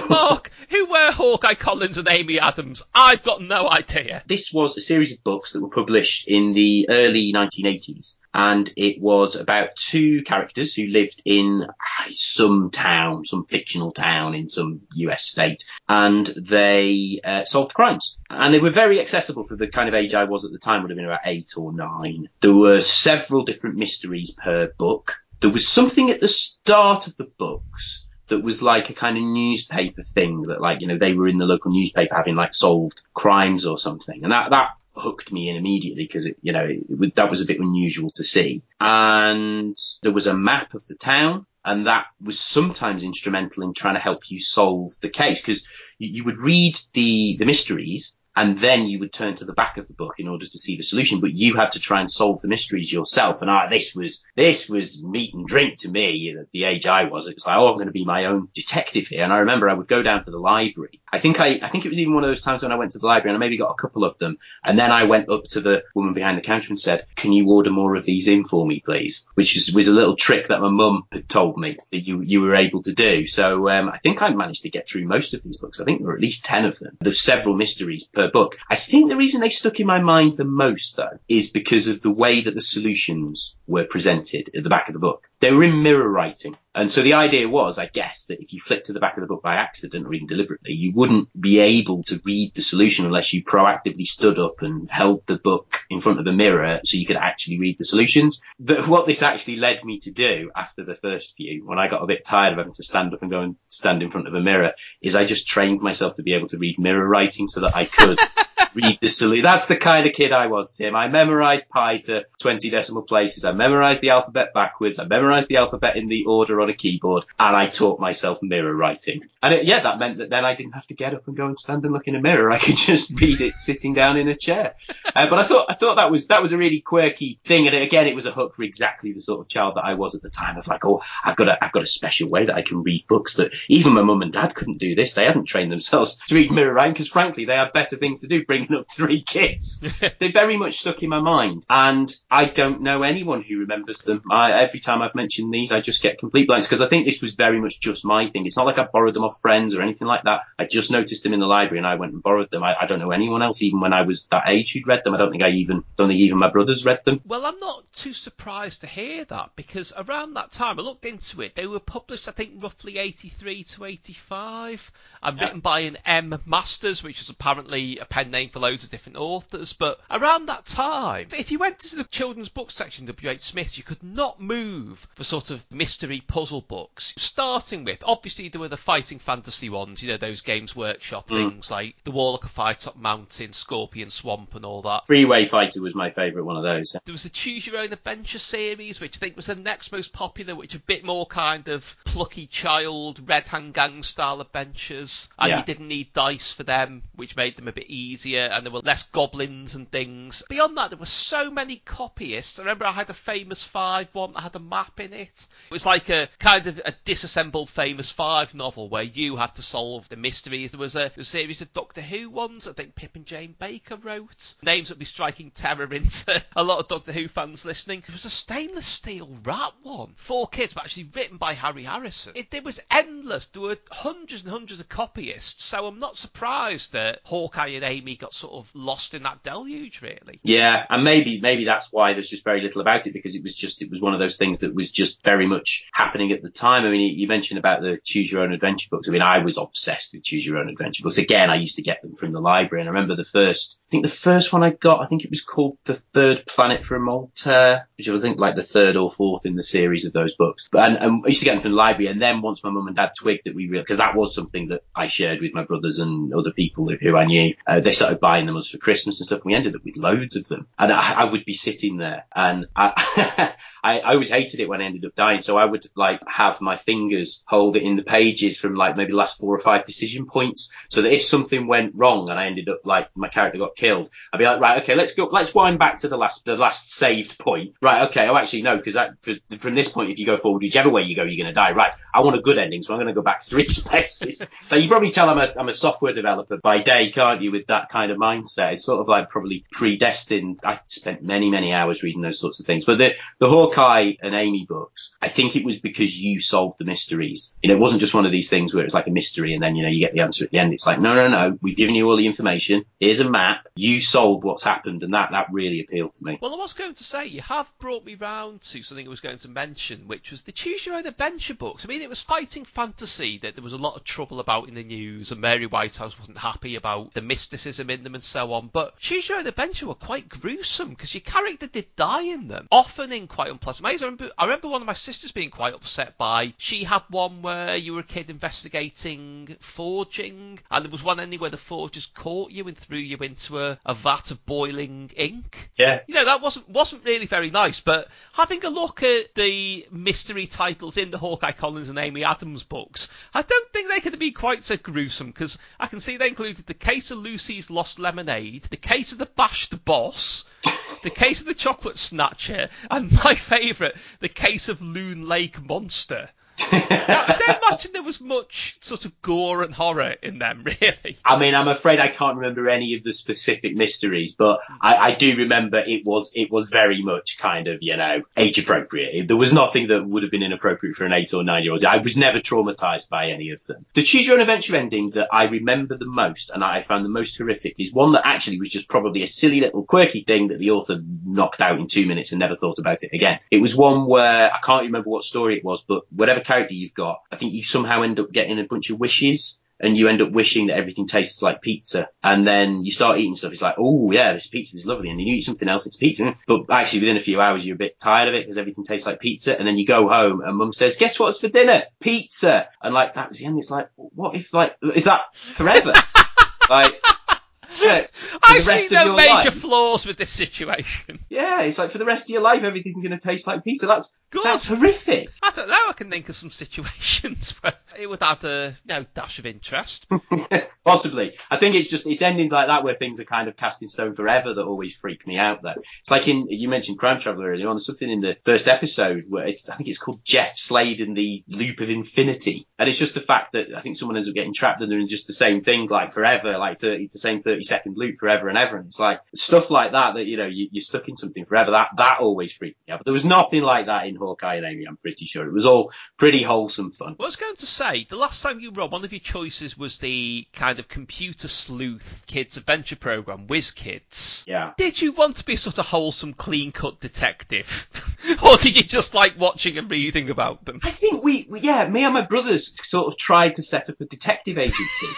Mark, who were Hawkeye Collins and Amy Adams? I've got no idea. This was a series of books that were published in the early 1980s. And it was about two characters who lived in some town, some fictional town in some US state, and they uh, solved crimes. And they were very accessible for the kind of age I was at the time, would have been about eight or nine. There were several different mysteries per book. There was something at the start of the books that was like a kind of newspaper thing that like, you know, they were in the local newspaper having like solved crimes or something. And that, that hooked me in immediately because it, you know, it, it, that was a bit unusual to see. And there was a map of the town and that was sometimes instrumental in trying to help you solve the case because you, you would read the, the mysteries and then you would turn to the back of the book in order to see the solution. But you had to try and solve the mysteries yourself. And ah, this was this was meat and drink to me at the age I was. It was like, oh, I'm going to be my own detective here. And I remember I would go down to the library. I think I I think it was even one of those times when I went to the library and I maybe got a couple of them. And then I went up to the woman behind the counter and said, "Can you order more of these in for me, please?" Which was, was a little trick that my mum had told me that you you were able to do. So um, I think I managed to get through most of these books. I think there were at least ten of them. There's several mysteries book. I think the reason they stuck in my mind the most, though, is because of the way that the solutions were presented at the back of the book. They were in mirror writing. And so the idea was, I guess, that if you flicked to the back of the book by accident or even deliberately, you wouldn't be able to read the solution unless you proactively stood up and held the book in front of a mirror so you could actually read the solutions. The, what this actually led me to do after the first few, when I got a bit tired of having to stand up and go and stand in front of a mirror, is I just trained myself to be able to read mirror writing so that I could read the solution. That's the kind of kid I was, Tim. I memorized pi to 20 decimal places. I memorized the alphabet backwards. I memorized the alphabet in the order on a keyboard and I taught myself mirror writing. And it, yeah, that meant that then I didn't have to get up and go and stand and look in a mirror. I could just read it sitting down in a chair. Uh, but I thought, I thought that was, that was a really quirky thing. And again, it was a hook for exactly the sort of child that I was at the time of like, oh, I've got a, I've got a special way that I can read books that even my mum and dad couldn't do this. They hadn't trained themselves to read mirror writing because frankly, they had better things to do bringing up three kids. they very much stuck in my mind. And I don't know anyone who remembers them. I, every time I've mentioned these, I just get complete blanks because I think this was very much just my thing. It's not like I borrowed them off friends or anything like that. I just noticed them in the library and I went and borrowed them. I, I don't know anyone else, even when I was that age, who'd read them. I don't think I even, don't think even my brothers read them. Well, I'm not too surprised to hear that because around that time, I looked into it. They were published, I think, roughly 83 to 85 and Yeah. written by an M. Masters, which is apparently a pen name for loads of different authors. But around that time, if you went to the children's book section W.H. Smith's, you could not move for sort of mystery puzzle books. Starting with, obviously, there were the fighting fantasy ones, you know, those Games Workshop Mm. things like The Warlock of Firetop Mountain, Scorpion Swamp, and all that. Freeway Fighter was my favourite one of those. There was the Choose Your Own Adventure series, which I think was the next most popular, which a bit more kind of plucky child, Red Hand Gang style adventures. And Yeah. you didn't need dice for them, which made them a bit easier, and there were less goblins and things. Beyond that, there were so many copyists. I remember I had a Famous Five one that had a map in it. It was like a kind of a disassembled Famous Five novel where you had to solve the mysteries. There was a, a series of Doctor Who ones, I think Pip and Jane Baker wrote. Names that would be striking terror into a lot of Doctor Who fans listening. There was a stainless steel rat one. Four kids, but actually written by Harry Harrison. It, it was endless. There were hundreds and hundreds of copyists, so I'm not surprised that Hawkeye and Amy got sort of lost in that deluge, really. Yeah, and maybe maybe that's why there's just very little about it because it was just it was one of those things that was just very much happening at the time. I mean, you- mentioned about the Choose Your Own Adventure books. I mean, I was obsessed with Choose Your Own Adventure books. Again, I used to get them from the library, and I remember the first. I think the first one I got, I think it was called The Third Planet from Altair, which I think like the third or fourth in the series of those books. But and, and I used to get them from the library, and then once my mum and dad twigged that we real because that was something that I shared with my brothers and other people who, who I knew, uh, they started buying them us for Christmas and stuff. And we ended up with loads of them, and I, I would be sitting there, and I, I, I always hated it when I ended up dying. So I would like have my fingers hold it in the pages from like maybe last four or five decision points, so that if something went wrong and I ended up like my character got killed, I'd be like, right, okay, let's go, let's wind back to the last the last saved point. Right, okay, oh actually no, because from this point, if you go forward, whichever way you go, you're going to die. Right, I want a good ending, so I'm going to go back three spaces. so you probably tell I'm a I'm a software developer by day, can't you, with that kind of mindset. It's sort of like probably predestined. I spent many, many hours reading those sorts of things. But the, the Hawkeye and Amy books, I think it was because you solved the mysteries. You know, it wasn't just one of these things where it's like a mystery and then, you know, you get the answer at the end. It's like, no, no, no, we've given you all the information. Here's a map. You solved what's happened. And that, that really appealed to me. Well, I was going to say, you have brought me round to something I was going to mention, which was the Choose Your Own Adventure books. I mean, it was fighting fantasy that there was a lot of trouble about in the news, and Mary Whitehouse wasn't happy about the mysticism in them and so on. But Choose Your Own Adventure were quite gruesome because your character did die in them, often in quite unpleasant ways. I remember, I remember one of my sisters being quite upset by. She had one where you were a kid investigating forging, and there was one ending where the forgers caught you and threw you into a, a vat of boiling ink. Yeah. You know, that wasn't wasn't really very nice, but having a look at the mystery titles in the Hawkeye Collins and Amy Adams books, I don't think they could be quite so gruesome because I can see they included the case of Lucy's lost lemonade, the case of the bashed boss, the case of the chocolate snatcher, and my favourite, the case of Loon Lake Monster. I don't imagine there was much sort of gore and horror in them, really. I mean, I'm afraid I can't remember any of the specific mysteries, but hmm. I, I do remember it was it was very much kind of you know age appropriate. There was nothing that would have been inappropriate for an eight or nine year old. I was never traumatized by any of them. The choose your own adventure ending that I remember the most and I found the most horrific is one that actually was just probably a silly little quirky thing that the author knocked out in two minutes and never thought about it again. It was one where I can't remember what story it was, but whatever character you've got, I think you somehow end up getting a bunch of wishes and you end up wishing that everything tastes like pizza. And then you start eating stuff. It's like, oh yeah, this pizza is lovely. And then you eat something else, it's pizza. But actually within a few hours, you're a bit tired of it because everything tastes like pizza. And then you go home and mum says, guess what's for dinner? Pizza. And like, that was the end. It's like, what if like, is that forever? like, yeah, I see no major life. flaws with this situation. Yeah, it's like for the rest of your life, everything's going to taste like pizza. That's, Good. that's horrific. I don't know. I can think of some situations where it would add a you know, dash of interest. Possibly. I think it's just, it's endings like that where things are kind of cast in stone forever that always freak me out though. It's like in, you mentioned Crime Traveller earlier on, there's something in the first episode where it's, I think it's called Jeff Slade and the Loop of Infinity. And it's just the fact that I think someone ends up getting trapped and they're in just the same thing like forever, like 30, the same 30 second loop forever and ever. And it's like stuff like that that, you know, you, you're stuck in something forever. That, that always freaked me out. But there was nothing like that in Hawkeye and Amy, I'm pretty sure. It was all pretty wholesome fun. Well, I was going to say, the last time you were one of your choices was the kind of computer sleuth kids adventure program, Whiz Kids. Yeah. Did you want to be a sort of wholesome, clean cut detective? or did you just like watching and reading about them? I think we, we, yeah, me and my brothers sort of tried to set up a detective agency.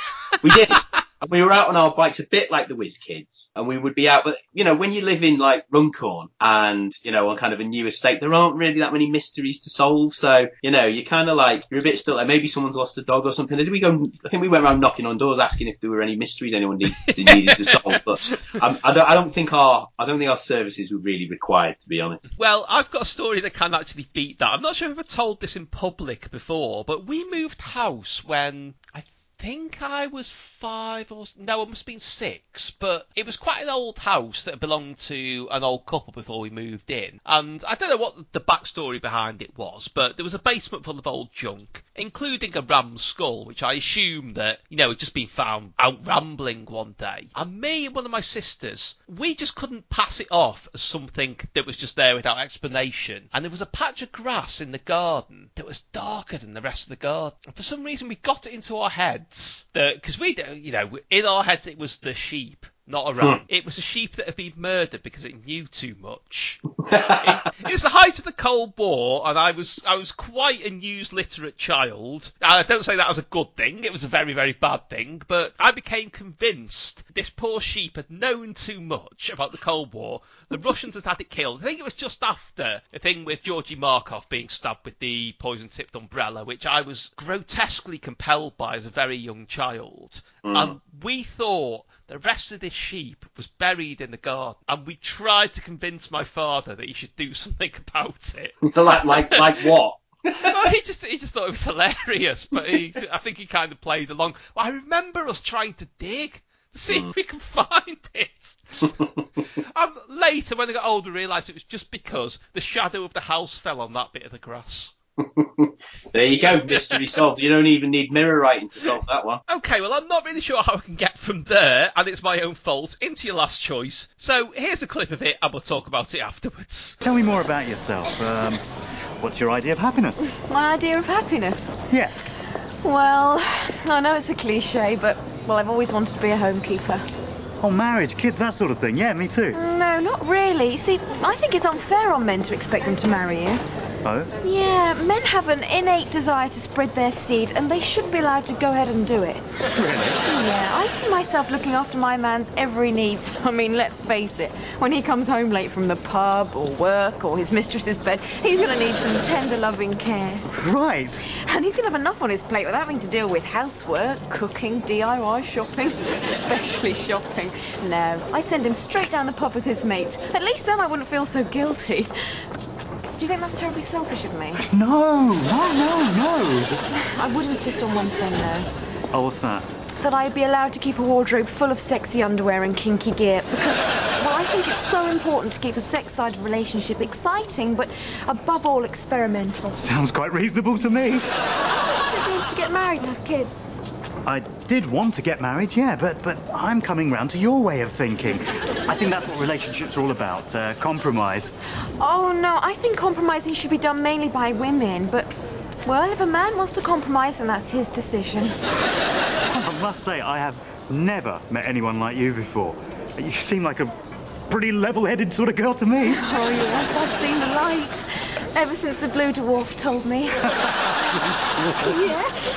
we did. And we were out on our bikes a bit like the Whiz Kids, and we would be out, but you know, when you live in like Runcorn and, you know, on kind of a new estate, there aren't really that many mysteries to solve. So, you know, you're kind of like, you're a bit stuck. Like maybe someone's lost a dog or something. Did we go, I think we went around knocking on doors asking if there were any mysteries anyone need, needed to solve. But um, I don't, I don't think our, I don't think our services were really required, to be honest. Well, I've got a story that can actually beat that. I'm not sure if I've ever told this in public before, but we moved house when I think I was five or no, I must have been six. But it was quite an old house that belonged to an old couple before we moved in, and I don't know what the backstory behind it was, but there was a basement full of old junk, including a ram's skull, which I assume that you know had just been found out rambling one day. And me and one of my sisters, we just couldn't pass it off as something that was just there without explanation. And there was a patch of grass in the garden that was darker than the rest of the garden. And for some reason, we got it into our heads that because we, you know, in our heads it was the sheep. Not a hmm. ram. It was a sheep that had been murdered because it knew too much. it, it was the height of the Cold War, and I was I was quite a news literate child. I don't say that was a good thing. It was a very very bad thing. But I became convinced this poor sheep had known too much about the Cold War. The Russians had had it killed. I think it was just after a thing with Georgy Markov being stabbed with the poison tipped umbrella, which I was grotesquely compelled by as a very young child. Hmm. And we thought the rest of this sheep was buried in the garden, and we tried to convince my father that he should do something about it. like, like, like what? well, he just he just thought it was hilarious, but he, I think he kind of played along. Well, I remember us trying to dig to see if we can find it. and later, when I got older, I realised it was just because the shadow of the house fell on that bit of the grass. There you go, mystery solved. You don't even need mirror writing to solve that one. Okay, well, I'm not really sure how I can get from there, and it's my own fault, into your last choice. So here's a clip of it, and we'll talk about it afterwards. Tell me more about yourself. Um, what's your idea of happiness? My idea of happiness? Yeah. Well, I know it's a cliche, but, well, I've always wanted to be a homekeeper. Oh, marriage, kids, that sort of thing. Yeah, me too. No, not really. See, I think it's unfair on men to expect them to marry you. Oh? Yeah, men have an innate desire to spread their seed, and they should be allowed to go ahead and do it. Really? Yeah, I see myself looking after my man's every need. I mean, let's face it, when he comes home late from the pub or work or his mistress's bed, he's going to need some tender, loving care. Right. And he's going to have enough on his plate without having to deal with housework, cooking, DIY shopping, especially shopping. No, I'd send him straight down the pub with his mates. At least then I wouldn't feel so guilty. Do you think that's terribly selfish of me? No, no, no, no. I would insist on one thing, though. Oh, what's that? that I'd be allowed to keep a wardrobe full of sexy underwear and kinky gear because, well, I think it's so important to keep a sex side of a relationship exciting, but above all experimental. Sounds quite reasonable to me. It means to get married and have kids. I did want to get married, yeah, but but I'm coming round to your way of thinking. I think that's what relationships are all about, uh, compromise. Oh no, I think compromising should be done mainly by women, but well, if a man wants to compromise, then that's his decision. I must say, I have never met anyone like you before. You seem like a pretty level-headed sort of girl to me. Oh yes, I've seen the light ever since the blue dwarf told me. yeah,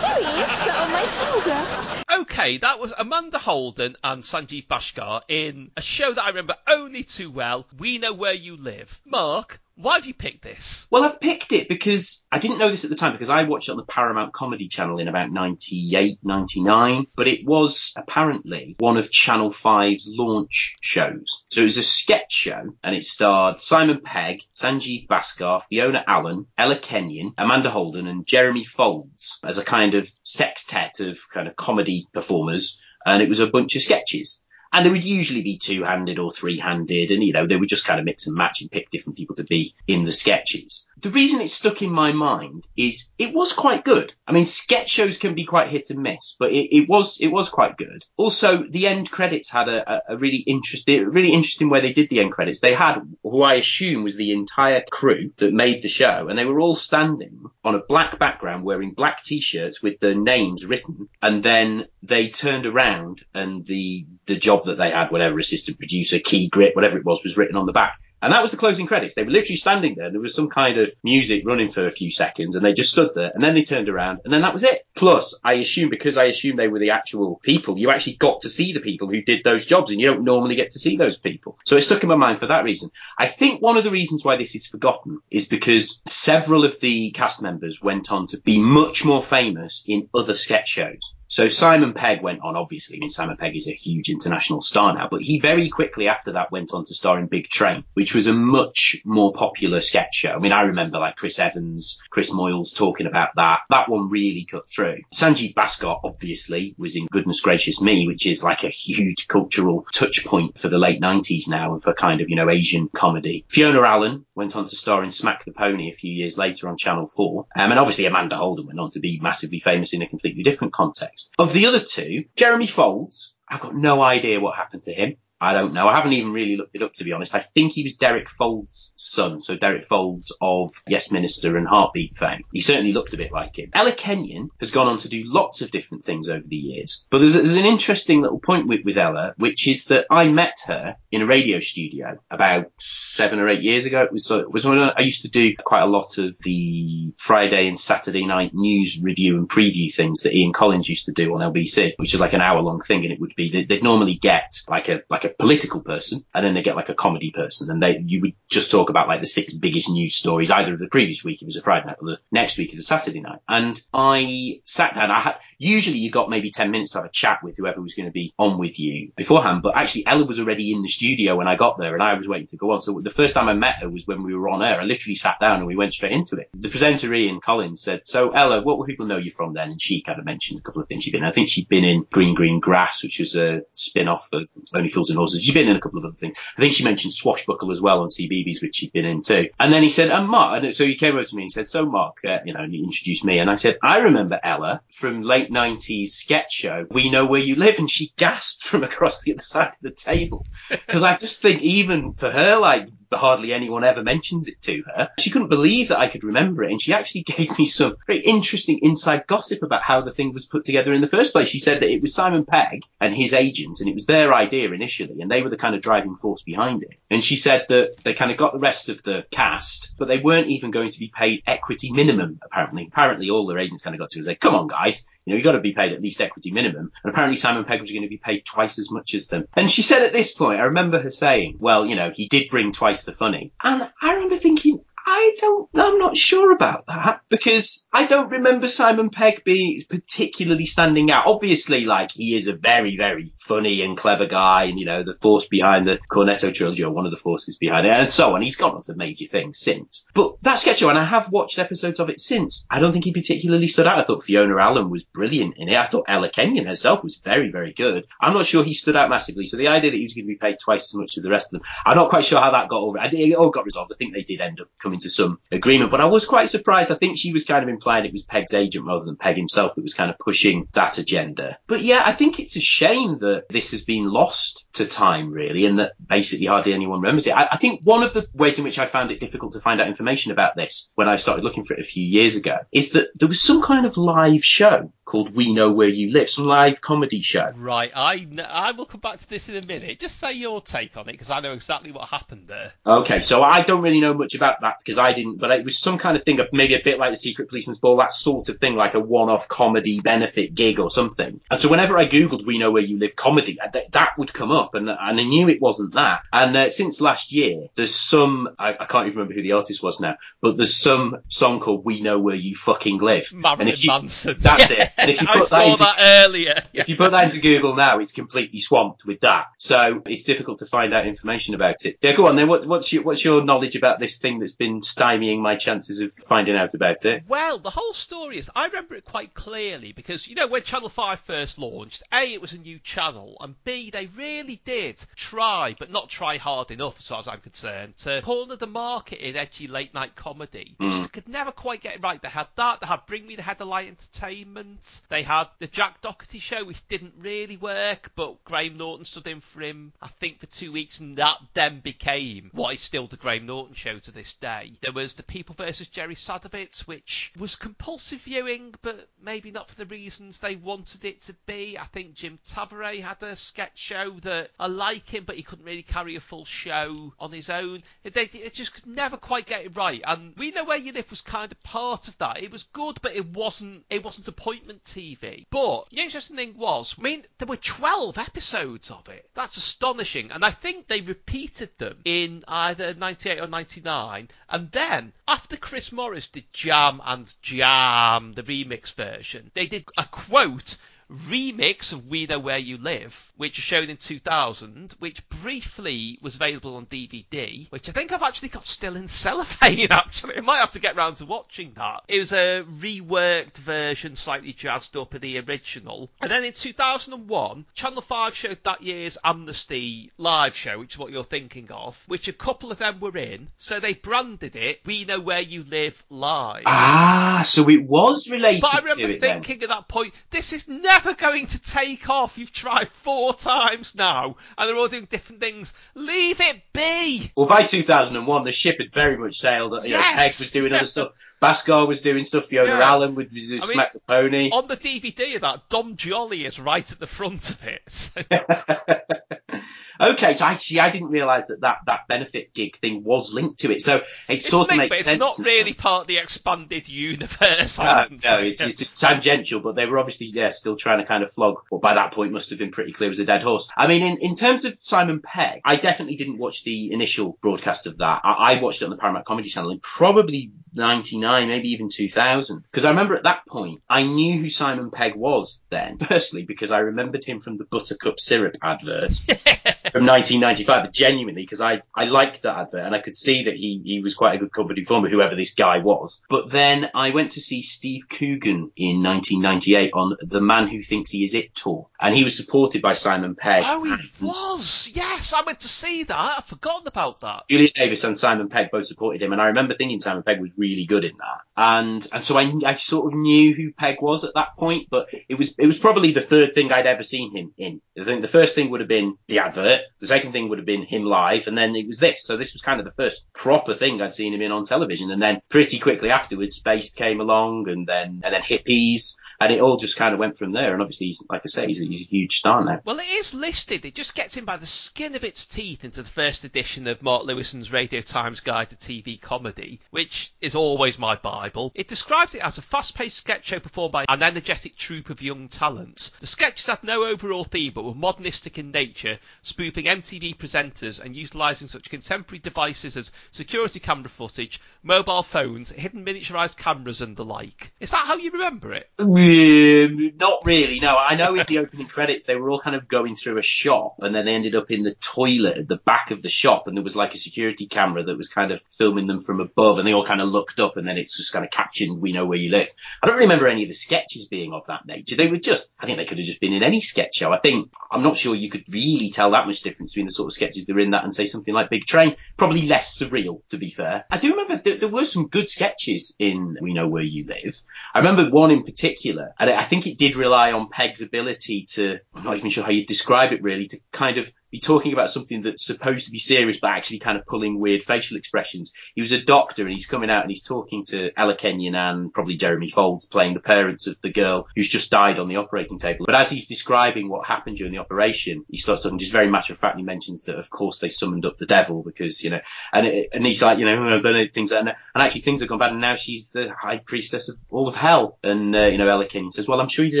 there he is, sat on my shoulder. Okay, that was Amanda Holden and Sanjeev Bhaskar in a show that I remember only too well, We Know Where You Live. Mark, why have you picked this? Well, I've picked it because I didn't know this at the time because I watched it on the Paramount Comedy Channel in about 98, 99, but it was apparently one of Channel 5's launch shows. So it was a sketch show and it starred Simon Pegg, Sanjeev Bhaskar, Fiona Allen, Ella Kenyon, Amanda Holden and Jeremy Fowlds as a kind of sextet of kind of comedy performers. And it was a bunch of sketches. And they would usually be two-handed or three-handed, and you know they would just kind of mix and match and pick different people to be in the sketches. The reason it stuck in my mind is it was quite good. I mean, sketch shows can be quite hit and miss, but it, it was it was quite good. Also, the end credits had a, a, a really interesting, really interesting way they did the end credits. They had who I assume was the entire crew that made the show, and they were all standing on a black background wearing black t-shirts with their names written, and then they turned around and the the job that they had, whatever assistant producer, key grip, whatever it was, was written on the back. And that was the closing credits. They were literally standing there. There was some kind of music running for a few seconds and they just stood there and then they turned around and then that was it. Plus, I assume because I assume they were the actual people, you actually got to see the people who did those jobs and you don't normally get to see those people. So it stuck in my mind for that reason. I think one of the reasons why this is forgotten is because several of the cast members went on to be much more famous in other sketch shows. So Simon Pegg went on, obviously, I mean, Simon Pegg is a huge international star now, but he very quickly after that went on to star in Big Train, which was a much more popular sketch show. I mean, I remember like Chris Evans, Chris Moyles talking about that. That one really cut through. Sanjeev Bhaskar, obviously, was in Goodness Gracious Me, which is like a huge cultural touch point for the late 90s now and for kind of, you know, Asian comedy. Fiona Allen went on to star in Smack the Pony a few years later on Channel 4. Um, and obviously Amanda Holden went on to be massively famous in a completely different context. Of the other two, Jeremy Fowlds, I've got no idea what happened to him. I don't know. I haven't even really looked it up to be honest. I think he was Derek Fowlds' son, so Derek Fowlds of Yes Minister and Heartbeat fame. He certainly looked a bit like him. Ella Kenyon has gone on to do lots of different things over the years, but there's, there's an interesting little point with, with Ella, which is that I met her in a radio studio about seven or eight years ago. It was, it was when I used to do quite a lot of the Friday and Saturday night news review and preview things that Ian Collins used to do on LBC, which is like an hour long thing, and it would be they'd, they'd normally get like a like a political person, and then they get like a comedy person, and they you would just talk about like the six biggest news stories either of the previous week, it was a Friday night, or the next week, it was a Saturday night. And I sat down. I had usually you got maybe ten minutes to have a chat with whoever was going to be on with you beforehand, but actually Ella was already in the studio when I got there, and I was waiting to go on. So the first time I met her was when we were on air. I literally sat down and we went straight into it. The presenter Ian Collins said, "So Ella, what will people know you from then?" And she kind of mentioned a couple of things she'd been. I think she'd been in Green Green Grass, which was a spin-off of Only Fools and She'd been in a couple of other things. I think she mentioned Swashbuckle as well on CBeebies, which she'd been in too. And then he said, and Mark, and so he came over to me and said, so Mark, uh, you know, and he introduced me. And I said, I remember Ella from late 90s sketch show, We Know Where You Live. And she gasped from across the other side of the table. Because I just think even for her, like, hardly anyone ever mentions it to her. She couldn't believe that I could remember it, and she actually gave me some very interesting inside gossip about how the thing was put together in the first place. She said that it was Simon Pegg and his agent, and it was their idea initially, and they were the kind of driving force behind it. And she said that they kind of got the rest of the cast, but they weren't even going to be paid equity minimum, apparently. Apparently all their agents kind of got to say, come on guys, you know, you've got to be paid at least equity minimum. And apparently Simon Pegg was going to be paid twice as much as them. And she said at this point, I remember her saying, well, you know, he did bring twice the funny. And I remember thinking, I don't, I'm not sure about that because I don't remember Simon Pegg being particularly standing out. Obviously, like he is a very, very funny and clever guy and, you know, the force behind the Cornetto trilogy or one of the forces behind it and so on. He's gone on to major things since. But that sketch show, and I have watched episodes of it since, I don't think he particularly stood out. I thought Fiona Allen was brilliant in it. I thought Ella Kenyon herself was very, very good. I'm not sure he stood out massively. So the idea that he was going to be paid twice as much as the rest of them, I'm not quite sure how that got over. It all got resolved. I think they did end up coming to some agreement, but I was quite surprised. I think she was kind of implying it was Pegg's agent rather than Pegg himself that was kind of pushing that agenda. But yeah, I think it's a shame that this has been lost to time really and that basically hardly anyone remembers it. I, I think one of the ways in which I found it difficult to find out information about this when I started looking for it a few years ago is that there was some kind of live show called We Know Where You Live, some live comedy show. Right, I, I will come back to this in a minute. Just say your take on it because I know exactly what happened there. Okay, so I don't really know much about that because I didn't, but it was some kind of thing, maybe a bit like the Secret Policeman's Ball, that sort of thing, like a one-off comedy benefit gig or something. And so whenever I googled "We Know Where You Live" comedy, that, that would come up, and, and I knew it wasn't that. And uh, since last year, there's some, I, I can't even remember who the artist was now, but there's some song called "We Know Where You Fucking Live." Marilyn and if you, Manson. That's it. And if you I put saw that into that earlier. if you put that into Google now, it's completely swamped with that. So it's difficult to find out information about it. Yeah, go on then. What, what's your what's your knowledge about this thing that's been stymieing my chances of finding out about it? Well, the whole story is, I remember it quite clearly because, you know, when Channel 5 first launched, A, it was a new channel, and B, they really did try, but not try hard enough as far as I'm concerned, to corner the market in edgy late night comedy. They hmm. just could never quite get it right. They had that, they had Bring Me the Headlight Entertainment, they had the Jack Docherty show, which didn't really work, but Graham Norton stood in for him, I think, for two weeks, and that then became what is still the Graham Norton show to this day. There was The People versus Jerry Sadowitz, which was compulsive viewing, but maybe not for the reasons they wanted it to be. I think Jim Tavares had a sketch show that I like him, but he couldn't really carry a full show on his own. It, they, just could never quite get it right. And We Know Where You Live was kind of part of that. It was good, but it wasn't. It wasn't appointment TV. But the interesting thing was, I mean, there were 12 episodes of it. That's astonishing, and I think they repeated them in either 98 or 99. And then after Chris Morris did Jam and Jam, the remix version, they did a quote remix of We Know Where You Live, which was shown in 2000, which briefly was available on DVD, which I think I've actually got still in cellophane, actually. I might have to get round to watching that. It was a reworked version, slightly jazzed up of the original. And then in 2001, Channel 5 showed that year's Amnesty live show, which is what you're thinking of, which a couple of them were in, so they branded it We Know Where You Live Live. Ah, so it was related But I remember it then. thinking at that point, this is never going to take off. You've tried four times now, and they're all doing different things. Leave it be. Well, by 2001, the ship had very much sailed. You know, Yes! Pegg was doing other stuff. Bhaskar was doing stuff. Fiona Yeah. Allen would doing I mean, Smack the Pony. On the DVD of that, Dom Jolly is right at the front of it. okay, so I see. I didn't realise that, that that benefit gig thing was linked to it. So it it's sort of linked, makes but it's sense. not really part of the expanded universe. Uh, no, it's, it's, it's tangential, but they were obviously yeah still trying to kind of flog what by that point must have been pretty clear as a dead horse. I mean, in, in terms of Simon Pegg, I definitely didn't watch the initial broadcast of that. I, I watched it on the Paramount Comedy Channel in probably 99, maybe even 2000. Because I remember at that point, I knew who Simon Pegg was then. Firstly, because I remembered him from the Buttercup syrup advert. from 1995, but genuinely, because I, I liked that advert and I could see that he, he was quite a good company performer, whoever this guy was. But then I went to see Steve Coogan in 1998 on the Man Who Thinks He Is It tour. And he was supported by Simon Pegg. Oh, he was. Yes, I went to see that. I've forgotten about that. Julia Davis and Simon Pegg both supported him, and I remember thinking Simon Pegg was really good in that. And and so I, I sort of knew who Pegg was at that point, but it was it was probably the third thing I'd ever seen him in. I think the first thing would have been the advert, the second thing would have been him live, and then it was this. So this was kind of the first proper thing I'd seen him in on television. And then pretty quickly afterwards, Spaced came along, and then and then Hippies. And it all just kind of went from there. And obviously, he's, like I say, he's, he's a huge star now. Well, it is listed. It just gets in by the skin of its teeth into the first edition of Mark Lewisohn's Radio Times Guide to TV Comedy, which is always my Bible. It describes it as a fast-paced sketch show performed by an energetic troupe of young talents. The sketches had no overall theme, but were modernistic in nature, spoofing MTV presenters and utilising such contemporary devices as security camera footage, mobile phones, hidden miniaturised cameras, and the like. Is that how you remember it? Um, not really. No, I know in the opening credits they were all kind of going through a shop, and then they ended up in the toilet at the back of the shop, and there was like a security camera that was kind of filming them from above, and they all kind of looked up, and then it's just kind of captioned "We know where you live." I don't remember any of the sketches being of that nature. They were just, I think they could have just been in any sketch show. I think I'm not sure you could really tell that much difference between the sort of sketches that were in that and say something like Big Train. Probably less surreal, to be fair. I do remember that there were some good sketches in We Know Where You Live. I remember one in particular, and I think it did rely on Pegg's ability to, I'm not even sure how you describe it really, to kind of be talking about something that's supposed to be serious, but actually kind of pulling weird facial expressions. He was a doctor and he's coming out and he's talking to Ella Kenyon and probably Jeremy Fowlds playing the parents of the girl who's just died on the operating table. But as he's describing what happened during the operation, he starts talking just very matter of factly mentions that of course they summoned up the devil because, you know, and, it, and he's like, you know, I don't know, things like that. And actually things have gone bad and now she's the high priestess of all of hell. And, uh, you know, Ella Kenyon says, well, I'm sure you did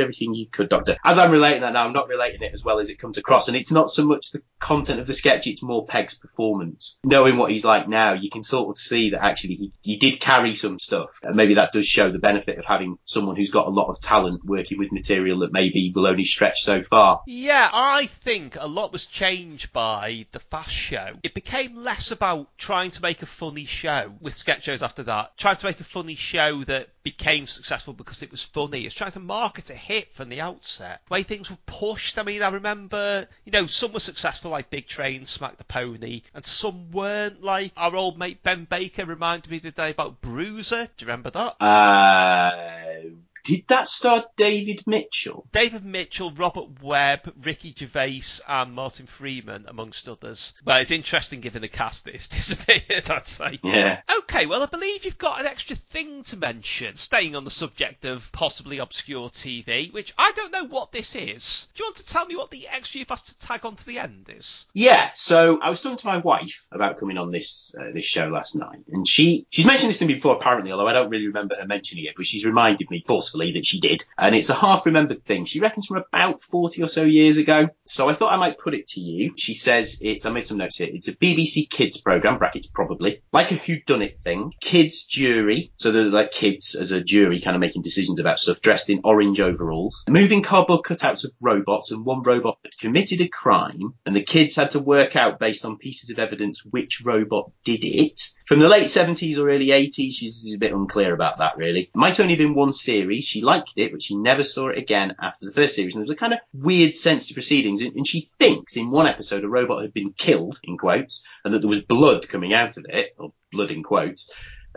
everything you could, doctor. As I'm relating that now, I'm not relating it as well as it comes across. And it's not so much the content of the sketch, it's more Pegg's performance. Knowing what he's like now, you can sort of see that actually he, he did carry some stuff. And maybe that does show the benefit of having someone who's got a lot of talent working with material that maybe will only stretch so far. Yeah, I think a lot was changed by the Fast Show. It became less about trying to make a funny show with sketch shows after that, trying to make a funny show that became successful because it was funny. It's trying to market a hit from the outset. The way things were pushed, I mean, I remember, you know, some were successful like Big Train, Smack the Pony, and some weren't like our old mate Ben Baker reminded me the day about Bruiser. Do you remember that? Uh, did that star David Mitchell? David Mitchell, Robert Webb, Ricky Gervais, and Martin Freeman, amongst others. Well, it's interesting given the cast that has disappeared, I'd say. Yeah. Okay, well, I believe you've got an extra thing to mention, staying on the subject of possibly obscure TV, which I don't know what this is. Do you want to tell me what the extra you've had to tag on to the end is? Yeah, so I was talking to my wife about coming on this uh, this show last night, and she she's mentioned this to me before, apparently, although I don't really remember her mentioning it, but she's reminded me forcefully that she did, and it's a half remembered thing. She reckons from about forty or so years ago. So I thought I might put it to you. She says it's I made some notes here. It's a BBC Kids program, brackets probably like a Who Done It thing. Kids jury, so they're like kids as a jury, kind of making decisions about stuff, dressed in orange overalls, moving cardboard cutouts of robots, and one robot had committed a crime, and the kids had to work out based on pieces of evidence which robot did it. From the late 70s or early 80s, she's a bit unclear about that really. It might only have been one series. She liked it, but she never saw it again after the first series. And there was a kind of weird sense to proceedings. And she thinks in one episode a robot had been killed, in quotes, and that there was blood coming out of it, or blood in quotes.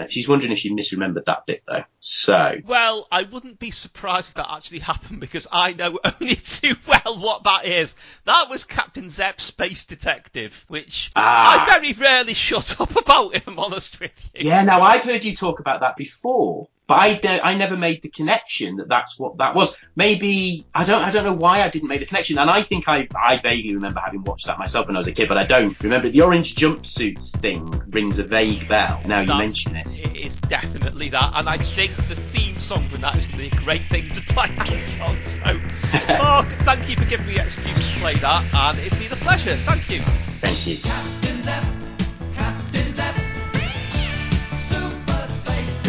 She's wondering if she misremembered that bit though. So, Well, I wouldn't be surprised if that actually happened because I know only too well what that is. That was Captain Zep, Space Detective, which Ah. I very rarely shut up about, if I'm honest with you. yeah, now I've heard you talk about that before, but I, de- I never made the connection that that's what that was. Maybe I don't I don't know why I didn't make the connection, and I think I I vaguely remember having watched that myself when I was a kid, but I don't remember the orange jumpsuits thing rings a vague bell. Now you That's- mention it. It is definitely that, and I think the theme song from that is going to be a great thing to play it on. So, Mark, thank you for giving me the excuse to play that, and it's been a pleasure. Thank you. Thank you. Captain Zep, Captain Zep, Super Space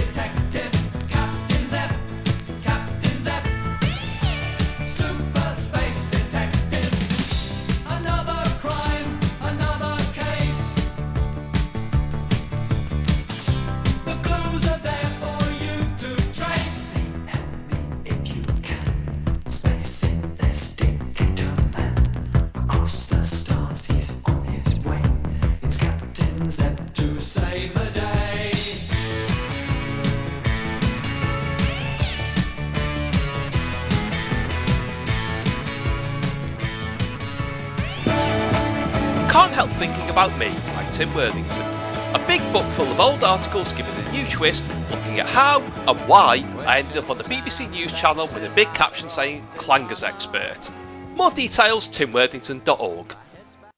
save the day. Can't Help Thinking About Me by Tim Worthington. A big book full of old articles giving a new twist, looking at how and why I ended up on the BBC News channel with a big caption saying Clangers expert. More details timworthington.org.